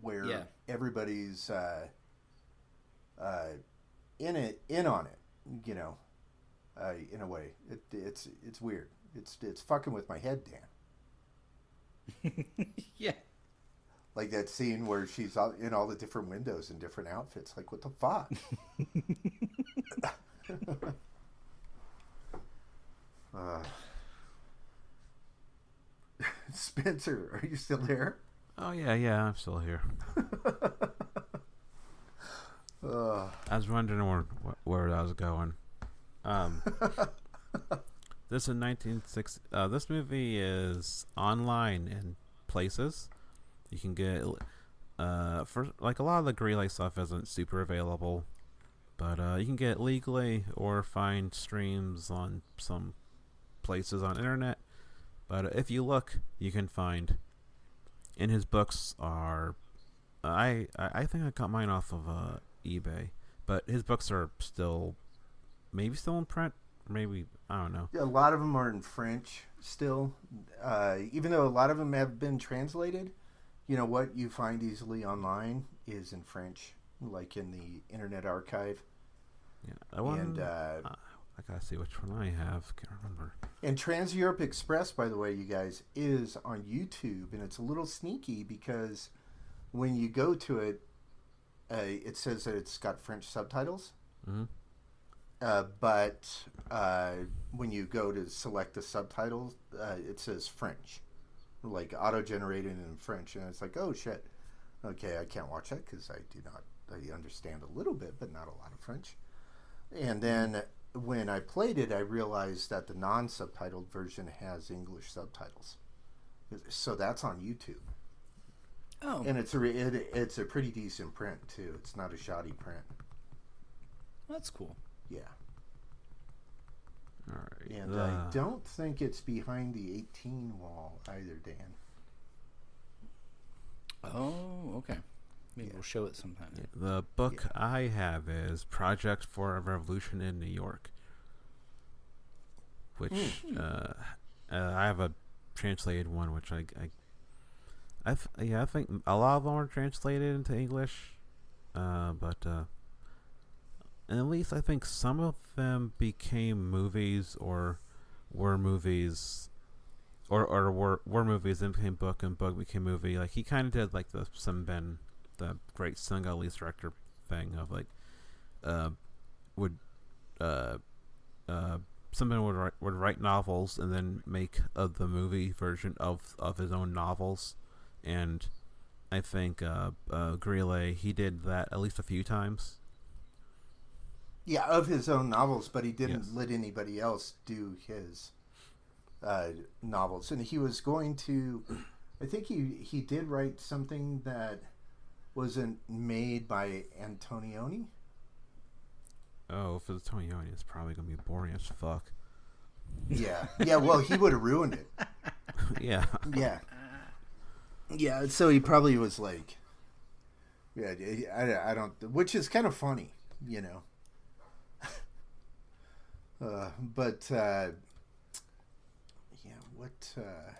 where Yeah. everybody's uh, uh, in it, in on it. You know, uh, in a way, it, it's it's weird. It's it's fucking with my head, Dan. yeah. Like that scene where she's all- in all the different windows in different outfits. Like, what the fuck? uh, Spencer, are you still there? Oh yeah, yeah, I'm still here. Uh, I was wondering where where I was going. Um, this in 1960. Uh, this movie is online in places. You can get uh for like a lot of the Grillet stuff isn't super available, but uh, you can get it legally or find streams on some places on internet. But if you look, you can find. In his books are, I I think I got mine off of uh, eBay, but his books are still, maybe still in print. Maybe I don't know. a lot of them are in French still. Uh, even though a lot of them have been translated, you know, what you find easily online is in French, like in the Internet Archive. Yeah, I wonder. And uh, I gotta see which one I have. Can't remember. And Trans Europe Express, by the way, you guys, is on YouTube, and it's a little sneaky because when you go to it, uh, it says that it's got French subtitles. hmm Uh, but uh, when you go to select the subtitles, uh, it says French, like auto generated in French, and it's like, oh shit, okay, I can't watch that because I do not, I understand a little bit, but not a lot of French. And then when I played it, I realized that the non-subtitled version has English subtitles, so that's on YouTube, Oh, and it's a re- it, it's a pretty decent print too. It's not a shoddy print. that's cool. Yeah. All right. And the- I uh. don't think it's behind the 18 wall either, Dan. Oh, okay. Maybe Yeah. we'll show it sometime. yeah, the book I have is Project for a Revolution in New York, which Hmm. uh, uh, I have a translated one, which I, I, I th- yeah, I think a lot of them are translated into English, uh, but uh, and at least I think some of them became movies or were movies or or were were movies and became book and book became movie. Like he kind of did like the Sembène, the great Senegalese director thing of like, uh, would, uh, uh, Sembène would write, would write novels and then make uh, the movie version of of his own novels, and I think uh, uh, Grillet he did that at least a few times. Yeah, of his own novels, but he didn't Yes. let anybody else do his uh, novels. And he was going to, I think he he did write something that wasn't made by Antonioni. Oh, if it's Iommi, it's probably gonna be boring as fuck. Yeah, yeah. Well, he would have ruined it. yeah. Yeah, yeah. So he probably was like, yeah. I, I don't, which is kind of funny, you know. Uh, but uh, yeah, what? Uh,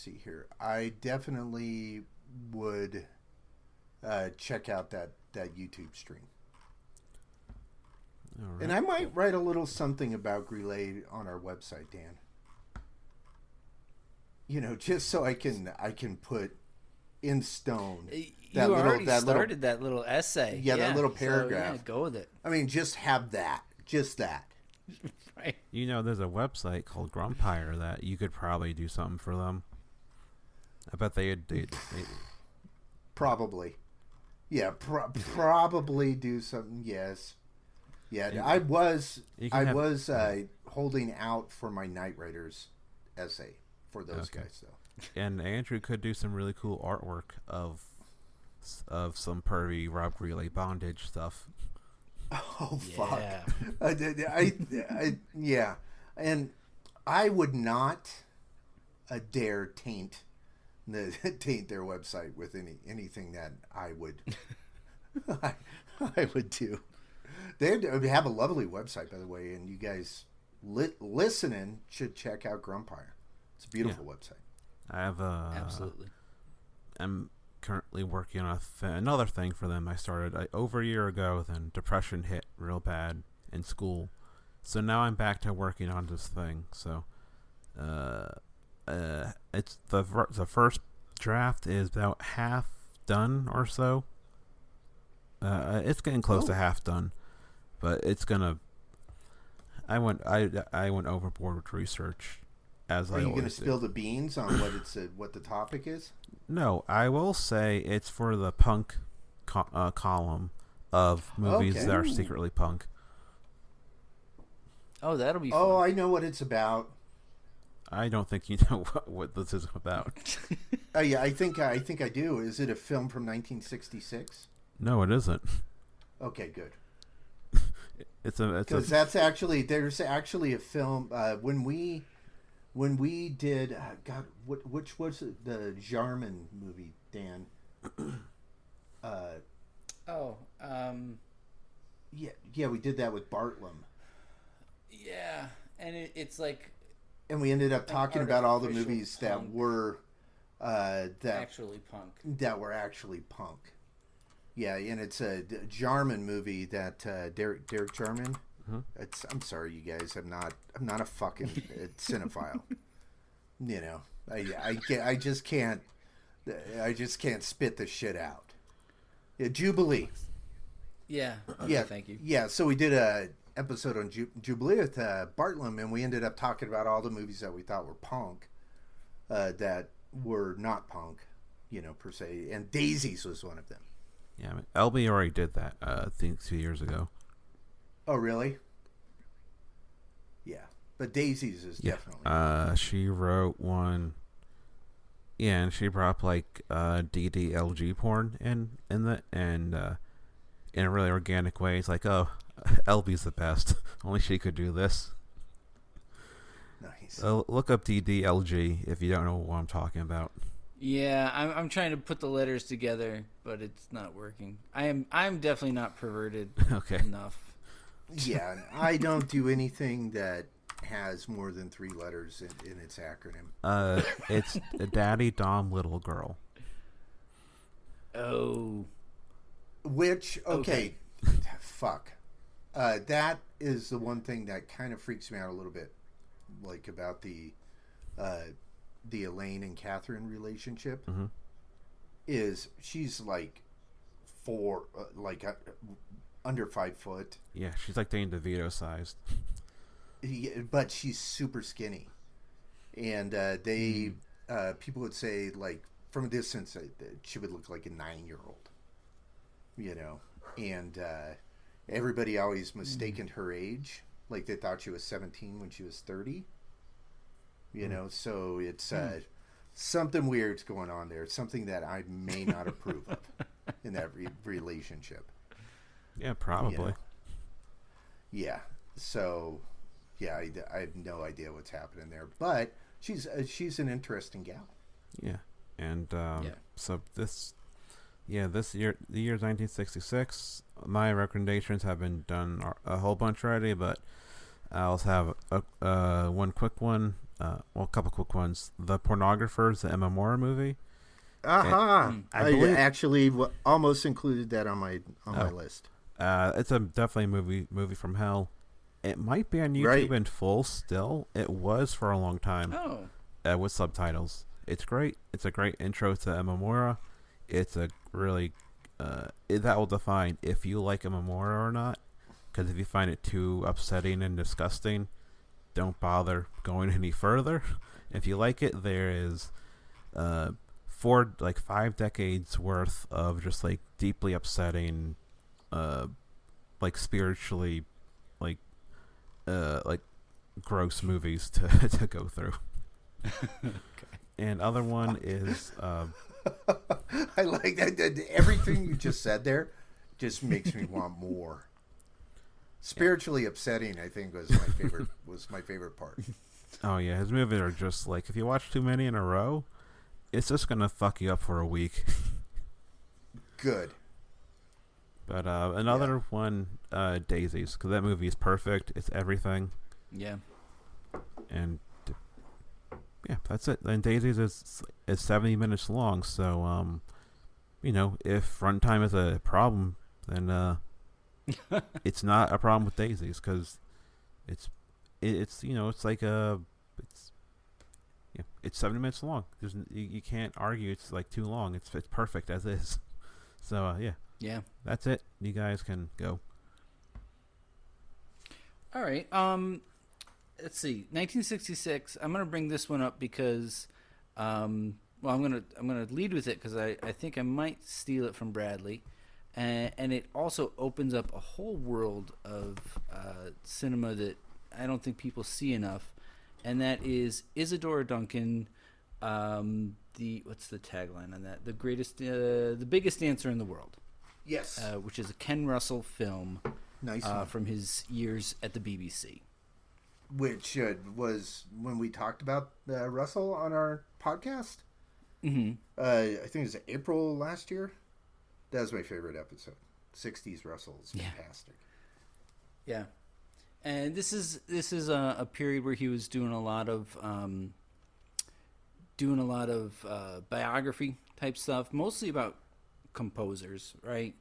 see here. I definitely would uh, check out that that YouTube stream. All right. And I might write a little something about Grillet on our website, Dan. You know, just so I can I can put in stone. You That little- already that little- started that little essay. Yeah, that little so, yeah, paragraph. go with it. I mean, just have that, just that. Right. You know, there's a website called Grumpire that you could probably do something for them. I bet they would. They, they, Probably. Yeah, pro- probably do something. Yes. Yeah, I was I have- was uh, holding out for my Knightriders essay for those Okay. guys though. and Andrew could do some really cool artwork of of some pervy Robbe-Grillet bondage stuff. Oh fuck! Yeah. I, did- I, I, yeah, and I would not uh, dare taint the taint their website with any anything that I would I, I would do. They have a lovely website, by the way, and you guys li- listening should check out Grumpire. It's a beautiful website. I have a Absolutely. I'm currently working on a th- another thing for them. I started uh, over a year ago. Then depression hit real bad in school, so now I'm back to working on this thing. So, uh, uh, it's the the first draft is about half done or so. Uh, it's getting close to Oh. half done, but it's gonna. I went I I went overboard with research, as Are I you going to always do. spill the beans on what it's uh, what the topic is? No, I will say it's for the punk co- uh, column of movies Okay. that are secretly punk. Oh, that'll be Oh. I know what it's about. I don't think you know what, what this is about. Oh yeah, I think I think I do. Is it a film from 1966? No, it isn't. Okay, good. It's a Because a that's actually there's actually a film uh, when we when we did uh, God what which was it? the Jarman movie Dan. uh, oh, um, yeah, yeah, we did that with Bartlam, yeah, and it, it's like and we ended up talking about all the artificial movies that were uh, that actually punk. that were actually punk. Yeah, and it's a Jarman movie that uh, Derek Derek Jarman. Mhm. It's I'm sorry, you guys. I'm not I'm not a fucking uh, cinephile. You know, I I ca- I just can't I just can't spit the shit out. Yeah, Jubilee. Yeah. Okay, yeah, Thank you. Yeah, so we did a episode on Ju- Jubilee with uh, Bartlam, and we ended up talking about all the movies that we thought were punk, uh, that were not punk, you know, per se. And Daisies was one of them. yeah. I mean, LB already did that. Uh, I think two years ago. Oh, really? Yeah, but Daisies is Yeah. definitely. Uh, she wrote one. Yeah, and she brought up like uh, DDLG porn in in the and uh, in a really organic way. It's like, oh, LB's the best. Only she could do this. nice. Uh, look up DDLG if you don't know what I'm talking about. Yeah, I'm, I'm trying to put the letters together, but it's not working. I am I'm definitely not perverted Okay. enough. yeah, I don't do anything that has more than three letters in, in its acronym. Uh, it's a Daddy Dom Little Girl. Oh, Which okay, Okay. fuck. Uh, that is the one thing that kind of freaks me out a little bit, like about the uh, the Alain and Catherine relationship. Mhm. Is she's like four, uh, like uh, under five foot, Yeah, she's like Danny DeVito sized. He- but she's super skinny, and uh, they uh, people would say like from a distance uh, that she would look like a nine year old, you know, and uh, everybody always mistaken her age, like they thought she was seventeen when she was thirty. You know, so it's uh, something weird's going on there. Something that I may not approve of in that re- relationship. Yeah, probably. Yeah. So, yeah, I, I have no idea what's happening there, but she's uh, she's an interesting gal. Yeah, and um, Yeah. so this, yeah, this year, the year's 1966. My recommendations have been done a a whole bunch already, but I'll have a, uh, one quick one. Uh, well, a couple quick ones. The Pornographers, the Imamura movie. Aha! Mm. I I, believe- actually w- almost included that on my on my Oh. list. Uh, it's a definitely a movie movie from hell. It might be on YouTube Right. in full still. It was for a long time Oh, uh, with subtitles. It's great. It's a great intro to Imamura. It's a really uh, that will define if you like Imamura or not. Because if you find it too upsetting and disgusting, don't bother going any further. If you like it, there is uh, four like five decades worth of just like deeply upsetting, uh, like spiritually, like uh, like gross movies to to go through. And other one is uh, I like that, that. Everything you just said there just makes me want more. Spiritually upsetting, I think, was my favorite. Was my favorite part. oh yeah, his movies are just like if you watch too many in a row, it's just gonna fuck you up for a week. Good. But uh, another one, uh, Daisies, because that movie is perfect. It's everything, yeah. and d- yeah, that's it. And Daisies is is seventy minutes long, so um, you know, if runtime is a problem, then uh, it's not a problem with Daisies because it's it, it's you know it's like a it's yeah it's seventy minutes long. There's you, you can't argue it's like too long. It's it's perfect as is. So uh, yeah, Yeah. that's it. You guys can go. All right. Um, let's see. 1966. I'm gonna bring this one up because, um, well, I'm gonna I'm gonna lead with it because I, I think I might steal it from Bradley, and and it also opens up a whole world of uh, cinema that I don't think people see enough, and that is Isadora Duncan. Um, the what's the tagline on that? The greatest, uh, the biggest dancer in the world, Yes. uh, which is a Ken Russell film nice. uh, from his years at the BBC. Which uh, was when we talked about uh, Russell on our podcast. Mm-hmm. Uh, I think it was April last year. That was my favorite episode. '60s Russell's is Yeah. fantastic. Yeah, and this is this is a, a period where he was doing a lot of um, doing a lot of uh, biography type stuff, mostly about composers, right?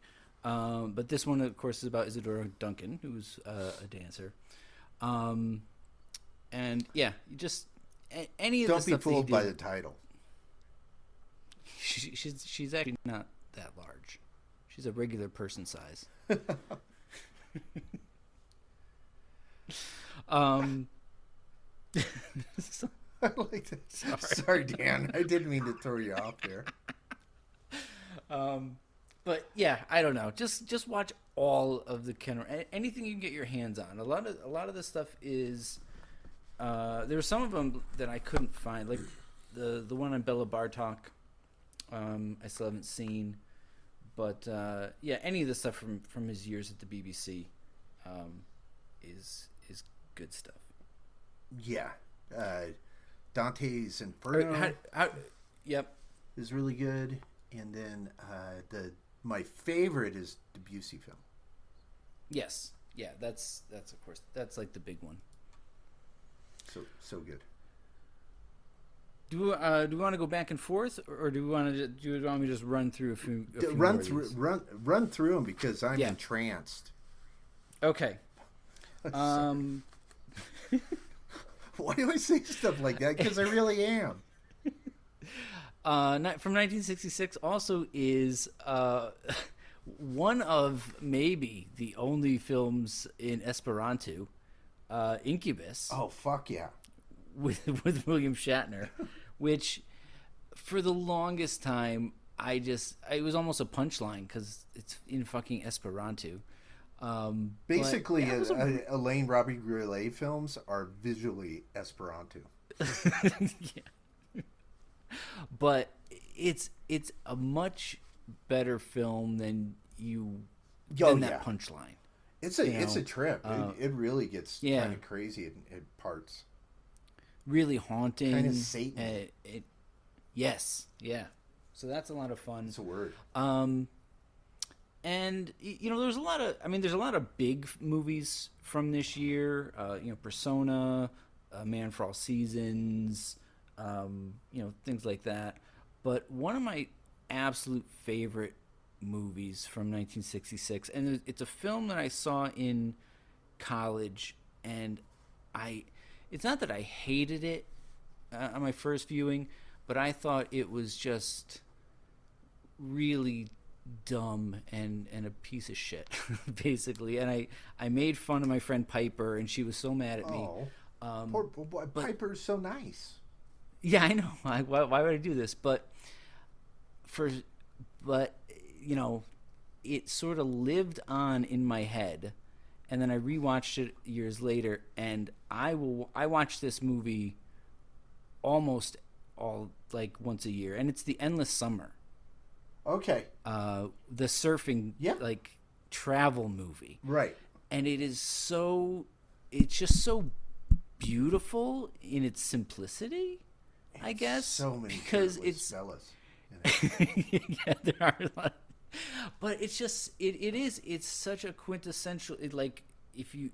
Um, but this one, of course, is about Isadora Duncan, who's uh, a dancer. Um, and yeah, you just any of the. Don't the be stuff that he fooled by the title. she, she's she's actually not that large. She's a regular person size. um. I like that. Sorry. Dan. I didn't mean to throw you off there. um, but yeah, I don't know. Just just watch all of the Ken. Anything you can get your hands on. A lot of a lot of this stuff is. Uh, there were some of them that I couldn't find, like the the one on Béla Bartók. Um, I still haven't seen, but uh, yeah, any of the stuff from from his years at the BBC, um, is is good stuff. Yeah. Uh, Dante's Inferno how- how- yep. is really good, and then uh, the my favorite is Debussy film. Yes. Yeah. That's that's of course that's like the big one. So so good. Do we, uh, do we want to go back and forth, or do we want to do you want me to just run through a few? A few run through these? run run through them because I'm Yeah. entranced. Okay. Um. Why do I say stuff like that? Because I really am. Uh, from 1966 also is uh, one of maybe the only films in Esperanto, uh, Incubus, Oh fuck yeah! with with William Shatner, which for the longest time I just it was almost a punchline because it's in fucking Esperanto. Um, Basically, that was uh, a- uh, Alain Robbe-Grillet films are visually Esperanto. yeah. but it's it's a much better film than you Oh, than yeah. that punchline. It's a You it's know, a trip. uh, it, it really gets yeah. kind of crazy in, in parts. Really haunting. Kinda Satan. uh, it, yes, yeah. So that's a lot of fun. It's a word. Um, and you know, there's a lot of. I mean, there's a lot of big movies from this year. Uh, you know, Persona, uh, Man for All Seasons. Um, you know, things like that. But one of my absolute favorite movies from 1966, and it's a film that I saw in college, and I. It's not that I hated it uh, on my first viewing, but I thought it was just really dumb and and a piece of shit basically and i i made fun of my friend piper and she was so mad at me Oh, um poor, boy. Piper's so nice. yeah i know I, why, why would i do this but for but you know it sort of lived on in my head and then i rewatched it years later and i will i watched this movie almost all like once a year and it's the endless summer Okay, uh, the surfing Yeah. like travel movie, right. and it is so it's just so beautiful in its simplicity. I guess so many because it's fellas. it. yeah, there are a lot. But it's just it, it is it's such a quintessential it, like if you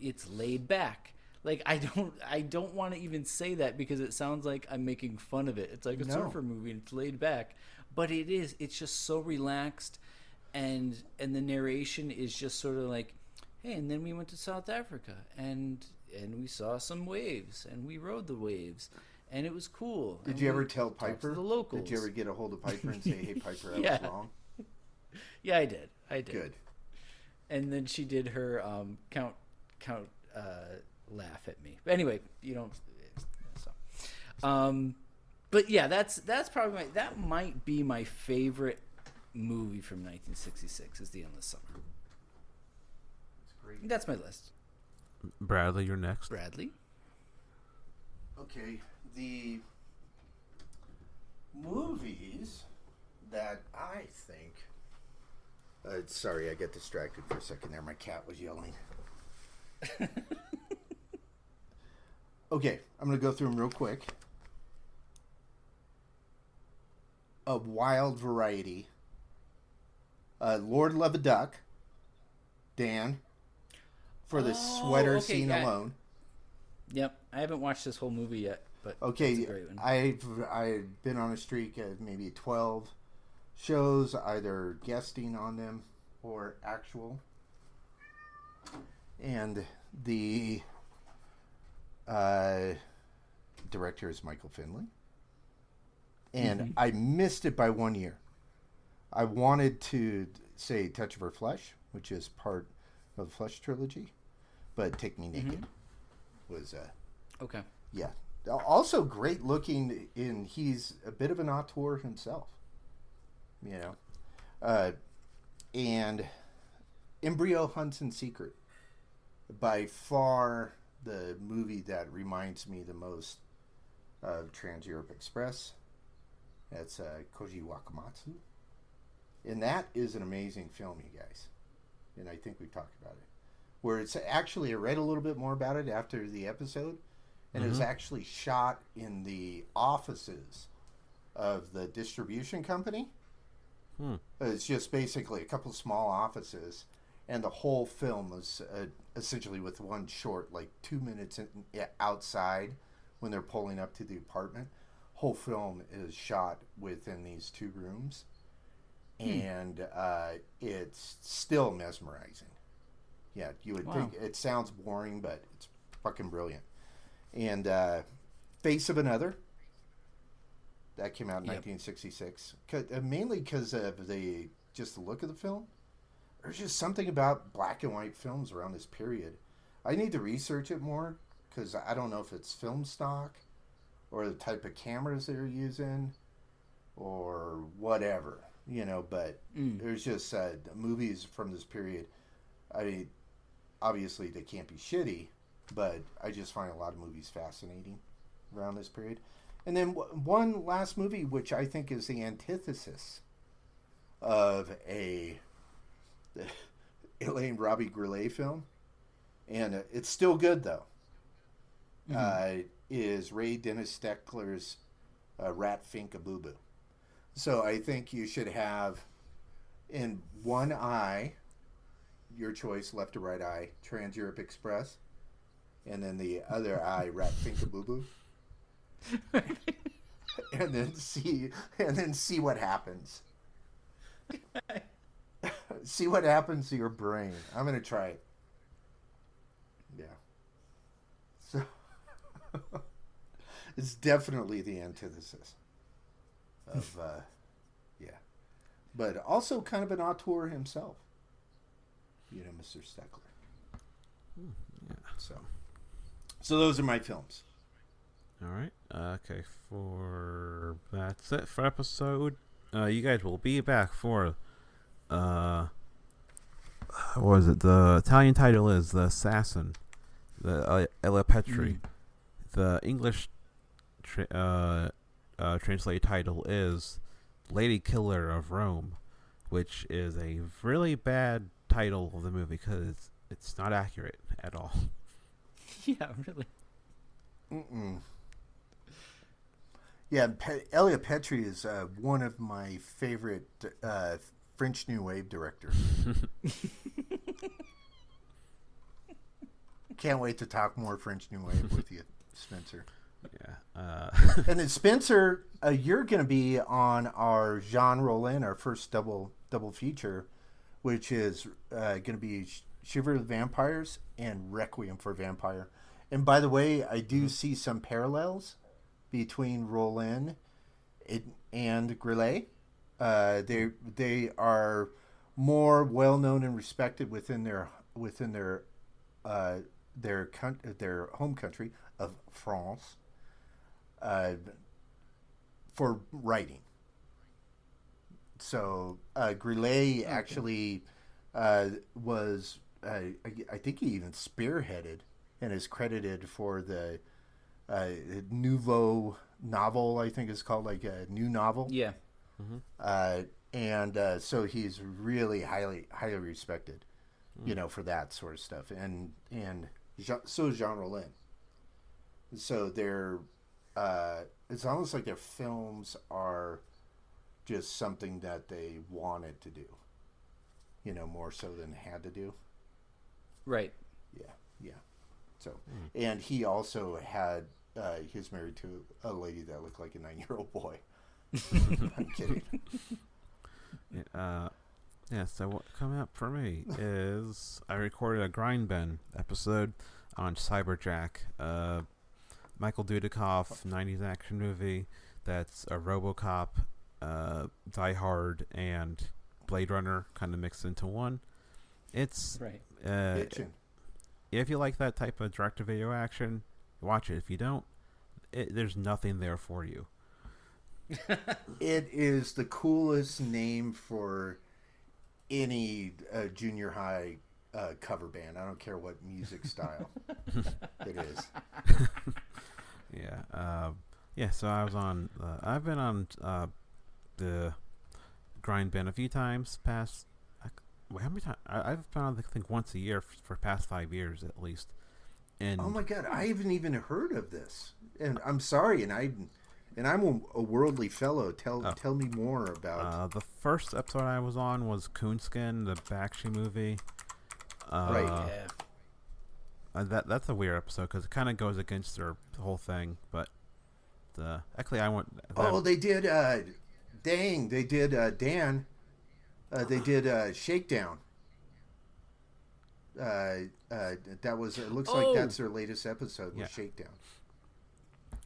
it's laid back. Like I don't I don't want to even say that because it sounds like I'm making fun of it. It's like a No. surfer movie and it's laid back. But it is it's just so relaxed and and the narration is just sort of like hey and then we went to South Africa and and we saw some waves and we rode the waves and it was cool. Did and you we ever tell Piper? the locals. Did you ever get a hold of Piper and say, "Hey, Piper, I Yeah. was wrong"? Yeah, I did. I did. Good. And then she did her um, count count uh, laugh at me. But anyway, you don't. So, um, but yeah, that's that's probably my that might be my favorite movie from 1966 is The Endless Summer. That's. That's my list. Bradley, you're next. Bradley. Okay, the movies that I think. Uh, sorry, I got distracted for a second there. My cat was yelling. okay, I'm going to go through them real quick. A wild variety. Uh, Lord Love a Duck. Dan. For the Oh, sweater okay, scene yeah. alone. Yep, I haven't watched this whole movie yet, but Okay, it's a great one. I've I've been on a streak of maybe twelve shows, either guesting on them or actual. And the uh, director is Michael Findlay, and Mm-hmm. I missed it by one year. I wanted to say Touch of Her Flesh, which is part of the Flesh trilogy, but Take Me Mm-hmm. Naked was uh, okay. yeah. Also great looking in he's a bit of an auteur himself. You know. Uh and Embryo Hunts in Secret. By far the movie that reminds me the most of Trans Europe Express. That's uh, Koji Wakamatsu. And that is an amazing film, you guys. And I think we've talked about it. Where it's actually, I read a little bit more about it after the episode, and it was actually shot in the offices of the distribution company. Hmm. It's just basically a couple small offices, and the whole film is uh, essentially with one short, like two minutes in, outside when they're pulling up to the apartment. Whole film is shot within these two rooms, and uh, it's still mesmerizing. Yeah, you would Wow. think it sounds boring, but it's fucking brilliant. And uh, Face of Another, that came out in Yep. 1966, 'Cause- uh, mainly because of the just the look of the film. There's just something about black and white films around this period. I need to research it more because I don't know if it's film stock or the type of cameras they're using or whatever, you know. But Mm. there's just uh, movies from this period. I mean, obviously they can't be shitty, but I just find a lot of movies fascinating around this period. And then w- one last movie, which I think is the antithesis of a Alain Robbe-Grillet film, and uh, it's still good though. Uh, is Ray Dennis Steckler's uh, Rat Fink a Boo Boo. So I think you should have in one eye, your choice, left or right eye, Trans Europe Express, and then the other eye, Rat Fink a Boo Boo. and then see and then see what happens. see what happens to your brain. I'm gonna try it. Yeah. So it's definitely the antithesis of uh yeah. But also kind of an auteur himself. You know, Mr. Steckler. Yeah. So So those are my films. All right. Uh, okay. For that's it for episode. Uh, you guys will be back for. Uh, what was it? The Italian title is the Assassin, the uh, Elio Petri. The English, tra- uh, uh, translated title is Lady Killer of Rome, which is a really bad title of the movie because it's, it's not accurate at all. yeah, really. Mm-mm. Yeah, Pe- Elio Petri is uh, one of my favorite uh, French New Wave directors. Can't wait to talk more French New Wave with you, Spencer. Yeah. Uh, And then Spencer, uh, you're going to be on our Jean Rollin, our first double double feature, which is uh, going to be Sh- Shiver the Vampires and Requiem for Vampire. And by the way, I do see some parallels between Rollin and- and Grillet. Uh, they they are more well known and respected within their within their uh, their their home country of France uh, for writing. So uh, Grillet actually uh, was, uh, I, I think he even spearheaded and is credited for the uh, nouveau novel. I think it's called like a new novel. Yeah. Uh, and uh, so he's really highly highly respected, you know, for that sort of stuff. And and so is Jean Rollin. So they're uh, it's almost like their films are just something that they wanted to do, you know, more so than had to do. Right. Yeah, yeah. So, and he also had uh, he was married to a lady that looked like a nine year old boy. I'm kidding. Yeah, uh, yeah, so what coming up for me is I recorded a Grind Bin episode on Cyberjack, uh, Michael Dudikoff 90s action movie that's a Robocop, uh, Die Hard, and Blade Runner kind of mixed into one. It's Right. uh, Itching. If you like that type of direct-to-video action, watch it. If you don't, it, there's nothing there for you. It is the coolest name for any uh, junior high uh, cover band. I don't care what music style it is. Yeah. Uh, yeah. So I was on. Uh, I've been on uh, the grind band a few times. Past. I c- wait, how many times? I've been on. I think once a year f- for past five years at least. And Oh my god, I haven't even heard of this, and I'm sorry, and I, and I'm a, a worldly fellow. Tell Oh. tell me more about. uh, the first episode I was on was Coonskin, the Bakshi movie. Uh, Right. yeah. uh, that that's a weird episode because it kind of goes against their whole thing. But the actually, I want. oh, they did. Uh, dang, they did. Uh, Dan. Uh, they did uh, Shakedown. Uh, uh, that was. It looks like Oh. that's their latest episode. Was Yeah. Shakedown.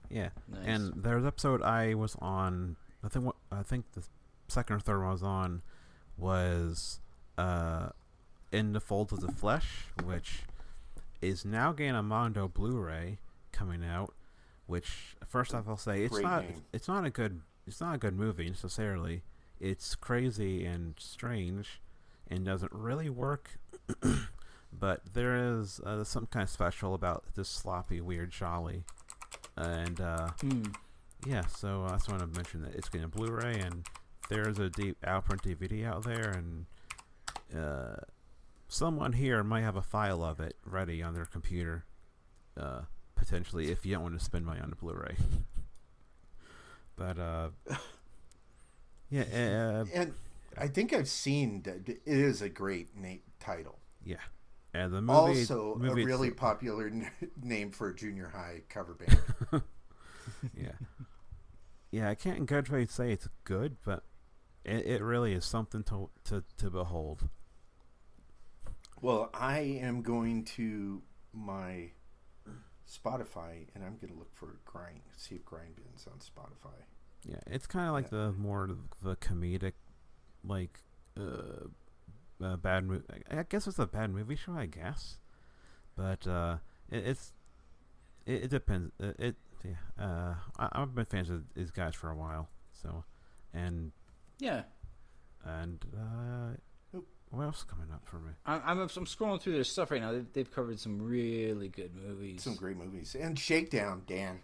Yeah, Nice. and there's episode I was on. I think what I think the second or third one I was on was uh, in the folds of the flesh, which is now getting a Mondo Blu-ray coming out. Which first off, I'll say it's Great not. name. It's not a good. It's not a good movie necessarily. It's crazy and strange, and doesn't really work. but there is uh, some kind of special about this sloppy, weird giallo and uh, Hmm. yeah, so I just want to mention that it's getting a Blu-ray, and there's a deep outprint DVD out there, and uh, someone here might have a file of it ready on their computer, uh, potentially if you don't want to spend money on a Blu-ray. but uh, yeah, uh, And I think I've seen that it is a great na- title. yeah, and the movie also, movie a really itself- popular n- name for a junior high cover band. yeah, yeah. I can't faith say it's good, but it, it really is something to to to behold. well, I am going to my Spotify and I'm going to look for Grind, see if Grind Bin's on Spotify. Yeah, it's kind of like the more the comedic, like, uh, uh bad movie. I guess it's a bad movie show. I guess, but uh, it, it's it, it depends. Uh, it yeah. Uh, I, I've been fans of these guys for a while. So, and Yeah, and uh, what else is coming up for me? I'm, I'm I'm scrolling through their stuff right now. They've, they've covered some really good movies. Some great movies. And Shakedown, Dan.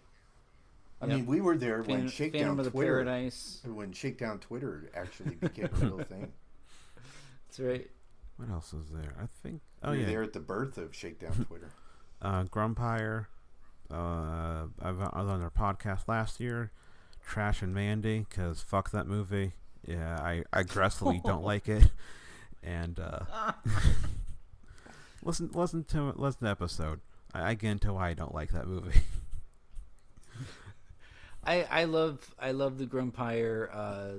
I Yep. mean, we were there when Phantom, Shakedown Phantom of the Twitter Paradise. when Shakedown Twitter actually became a real thing. That's right. What else is there? I think. Oh we were yeah, there at the birth of Shakedown Twitter. uh, Grumpire. Uh, I've, I was on their podcast last year. Trash and Mandy, because fuck that movie. Yeah, I, I aggressively don't like it. And uh, listen, listen to listen to the episode. I, I get into why I don't like that movie. I I love I love the Grumpire. Uh,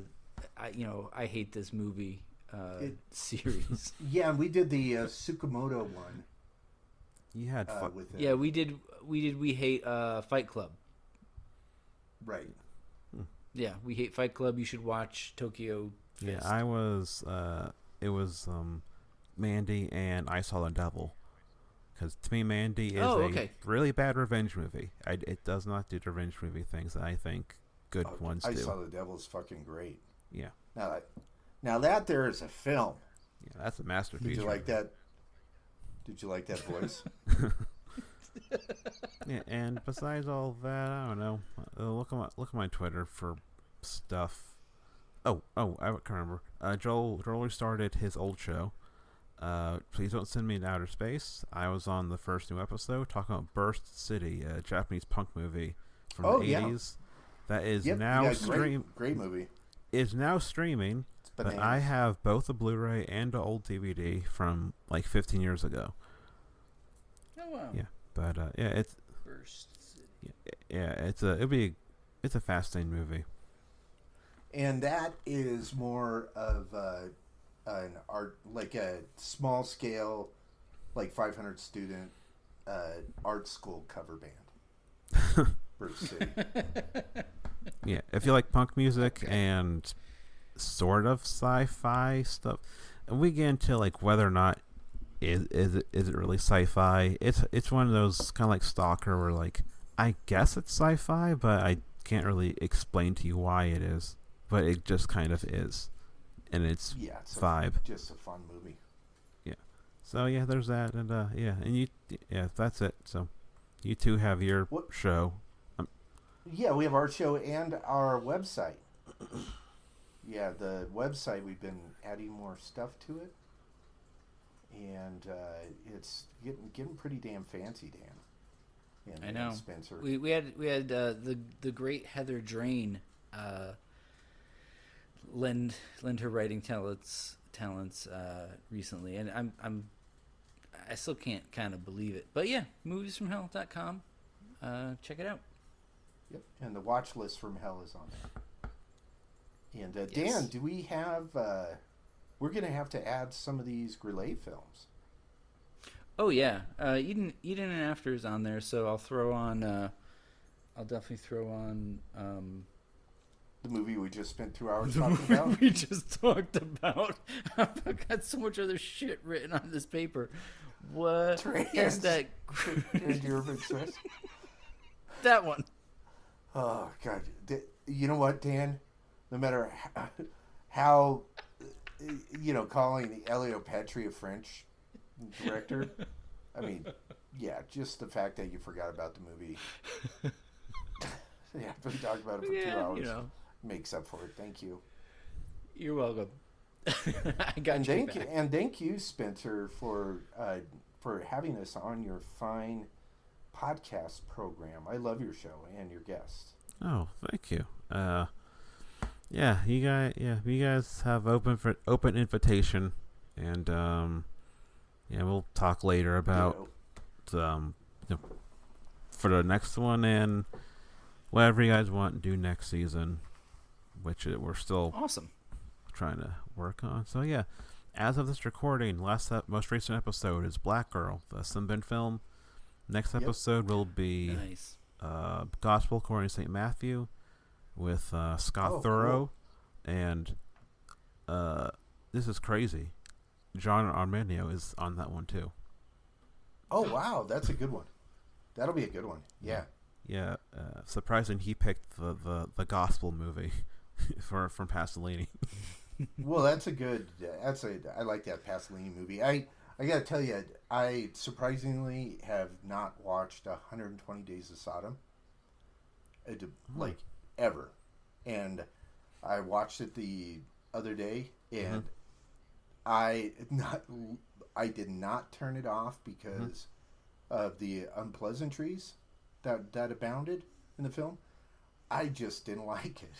I you know I hate this movie uh, It- series. Yeah, we did the uh, Tsukamoto one You had uh, fuck. with it. yeah, we did we did we hate uh, Fight Club. right. Yeah, we hate Fight Club. You should watch Tokyo. Yeah, I was. Uh, it was um, Mandy and I Saw the Devil. Because to me, Mandy is Oh, a really bad revenge movie. I, it does not do the revenge movie things that I think good Oh, ones I do. I saw the Devil's fucking great. Yeah, Now that, now that there is a film. yeah, that's a masterpiece. Did you like that? Did you like that voice? Yeah, and besides all that, I don't know. Uh, look at my look at my Twitter for stuff. Oh, oh, I can't remember. Uh, Joel Joel started his old show. Uh, please don't send me to outer space. I was on the first new episode talking about Burst City, a Japanese punk movie from Oh, the yeah. eighties. That is Yep, now yeah, stream great, great movie. is now streaming. But. I have both a Blu-ray and an old DVD from like 15 years ago. Oh wow. Yeah. But uh, yeah, it's Burst City. yeah, it's a it'll be a, it's a fascinating movie. and that is more of a, an art, like a small scale, like 500 student uh, art school cover band. Burst City. Yeah, if you like punk music and sort of sci-fi stuff, and we get into like whether or not is is it is it really sci-fi? It's it's one of those kind of like Stalker, where like I guess it's sci-fi, but I can't really explain to you why it is, but it just kind of is, and it's Yeah, it's a, just a fun movie. Yeah. So yeah, there's that, and uh, yeah, and you yeah, that's it. So you two have your What- show. Yeah, we have our show and our website. yeah, the website we've been adding more stuff to it, and uh, it's getting getting pretty damn fancy, Dan. And, I uh, know. Spencer. We we had we had uh, the the great Heather Drain uh, lend lend her writing talents talents uh, recently, and I'm I'm I still can't kind of believe it. But yeah, moviesfromhell.com. Uh, check it out. Yep, and the watch list from hell is on there. And uh, Yes. Dan, do we have? Uh, we're gonna have to add some of these Grillet films. Oh yeah, uh, Eden Eden and After is on there, so I'll throw on. Uh, I'll definitely throw on. Um, The movie we just spent two hours talking about. we just talked about. I've got so much other shit written on this paper. What is Trans- that? Trans-Urban Express. that one. Oh God! You know what, Dan? No matter how, how you know, calling the Elio Petri a French director. I mean, yeah, just the fact that you forgot about the movie. yeah, we talk about it for two hours. you know, Makes up for it. Thank you. you're welcome. I got And you thank you, back. and thank you, Spencer, for uh, for having us on your fine podcast program. I love your show and your guests. Oh, thank you. Uh, yeah, you guys, yeah, you guys have open for open invitation, and um, yeah, we'll talk later about You know, um, you know, for the next one and whatever you guys want to do next season, which uh, we're still Awesome. trying to work on. So yeah, as of this recording, last ep- most recent episode is Black Girl, the Sembène film. Next Yep. episode will be Nice. uh, Gospel according to St. Matthew with uh, Scott Oh, Thorough, and uh, this is crazy. John Armenio is on that one too. Oh wow, that's a good one. That'll be a good one. Yeah. Yeah, uh, surprising he picked the, the, the gospel movie for from Pasolini. well, that's a good. That's a. I like that Pasolini movie. I I gotta tell you, I surprisingly have not watched 120 Days of Sodom. Uh, I did, hmm. like ever, and I watched it the other day, and mm-hmm. I not. I did not turn it off mm-hmm. because of the unpleasantries that that abounded in the film. I just didn't like it.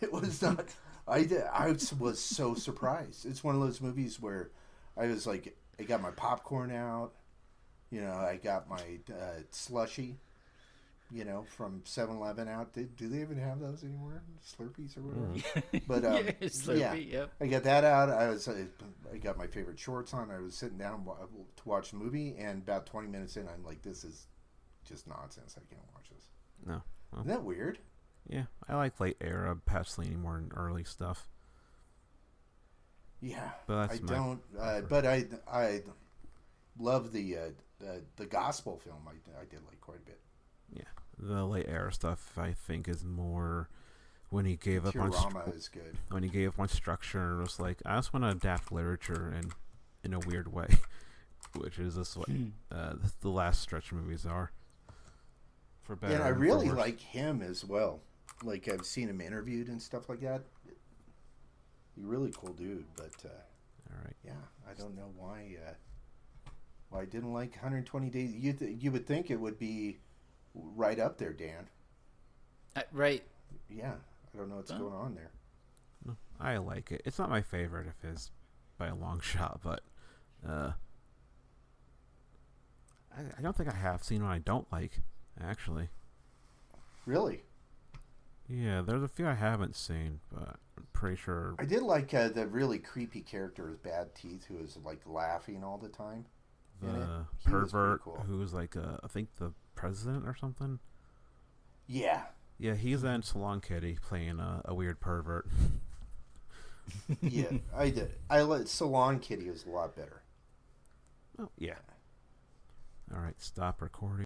It was not. I did. I was- was so surprised. It's one of those movies where I was like, I got my popcorn out. You know, I got my uh, slushy. You know, from 7-Eleven out. Do, do they even have those anymore? Slurpees or whatever. But um, yeah, Slurpee, yep. I got that out. I was I, I got my favorite shorts on. I was sitting down to watch the movie, and about twenty minutes in, I'm like, "This is just nonsense. I can't watch this." No, well, Isn't that weird? Yeah, I like late era Pasolini more than early stuff. Yeah, But I don't. Uh, but I I love the uh, the, the gospel film. I, I did like quite a bit. Yeah, the late era stuff I think is more when he gave up on stru- is good. when he gave up on structure and was like, I just want to adapt literature and in a weird way, which is this what Hmm. uh, the last stretch movies are. For better, and I really like him as well. Like I've seen him interviewed and stuff like that. He's a really cool dude, but uh, All right. yeah, I don't know why. Uh, why I didn't like 120 days. You th- you would think it would be right up there, Dan. Uh, right. Yeah, I don't know what's Oh. going on there. No, I like it. It's not my favorite of his by a long shot, but uh, I, I don't think I have seen one I don't like. Actually, Really, yeah, there's a few I haven't seen, but I'm pretty sure. I did like uh, the really creepy character with bad teeth who was like laughing all the time. The was pervert cool. who's like, uh, I think the president or something. Yeah, Yeah, he's in Salon Kitty playing a, a weird pervert. yeah, I did. I let Salon Kitty was a lot better. Oh, yeah. All right, stop recording.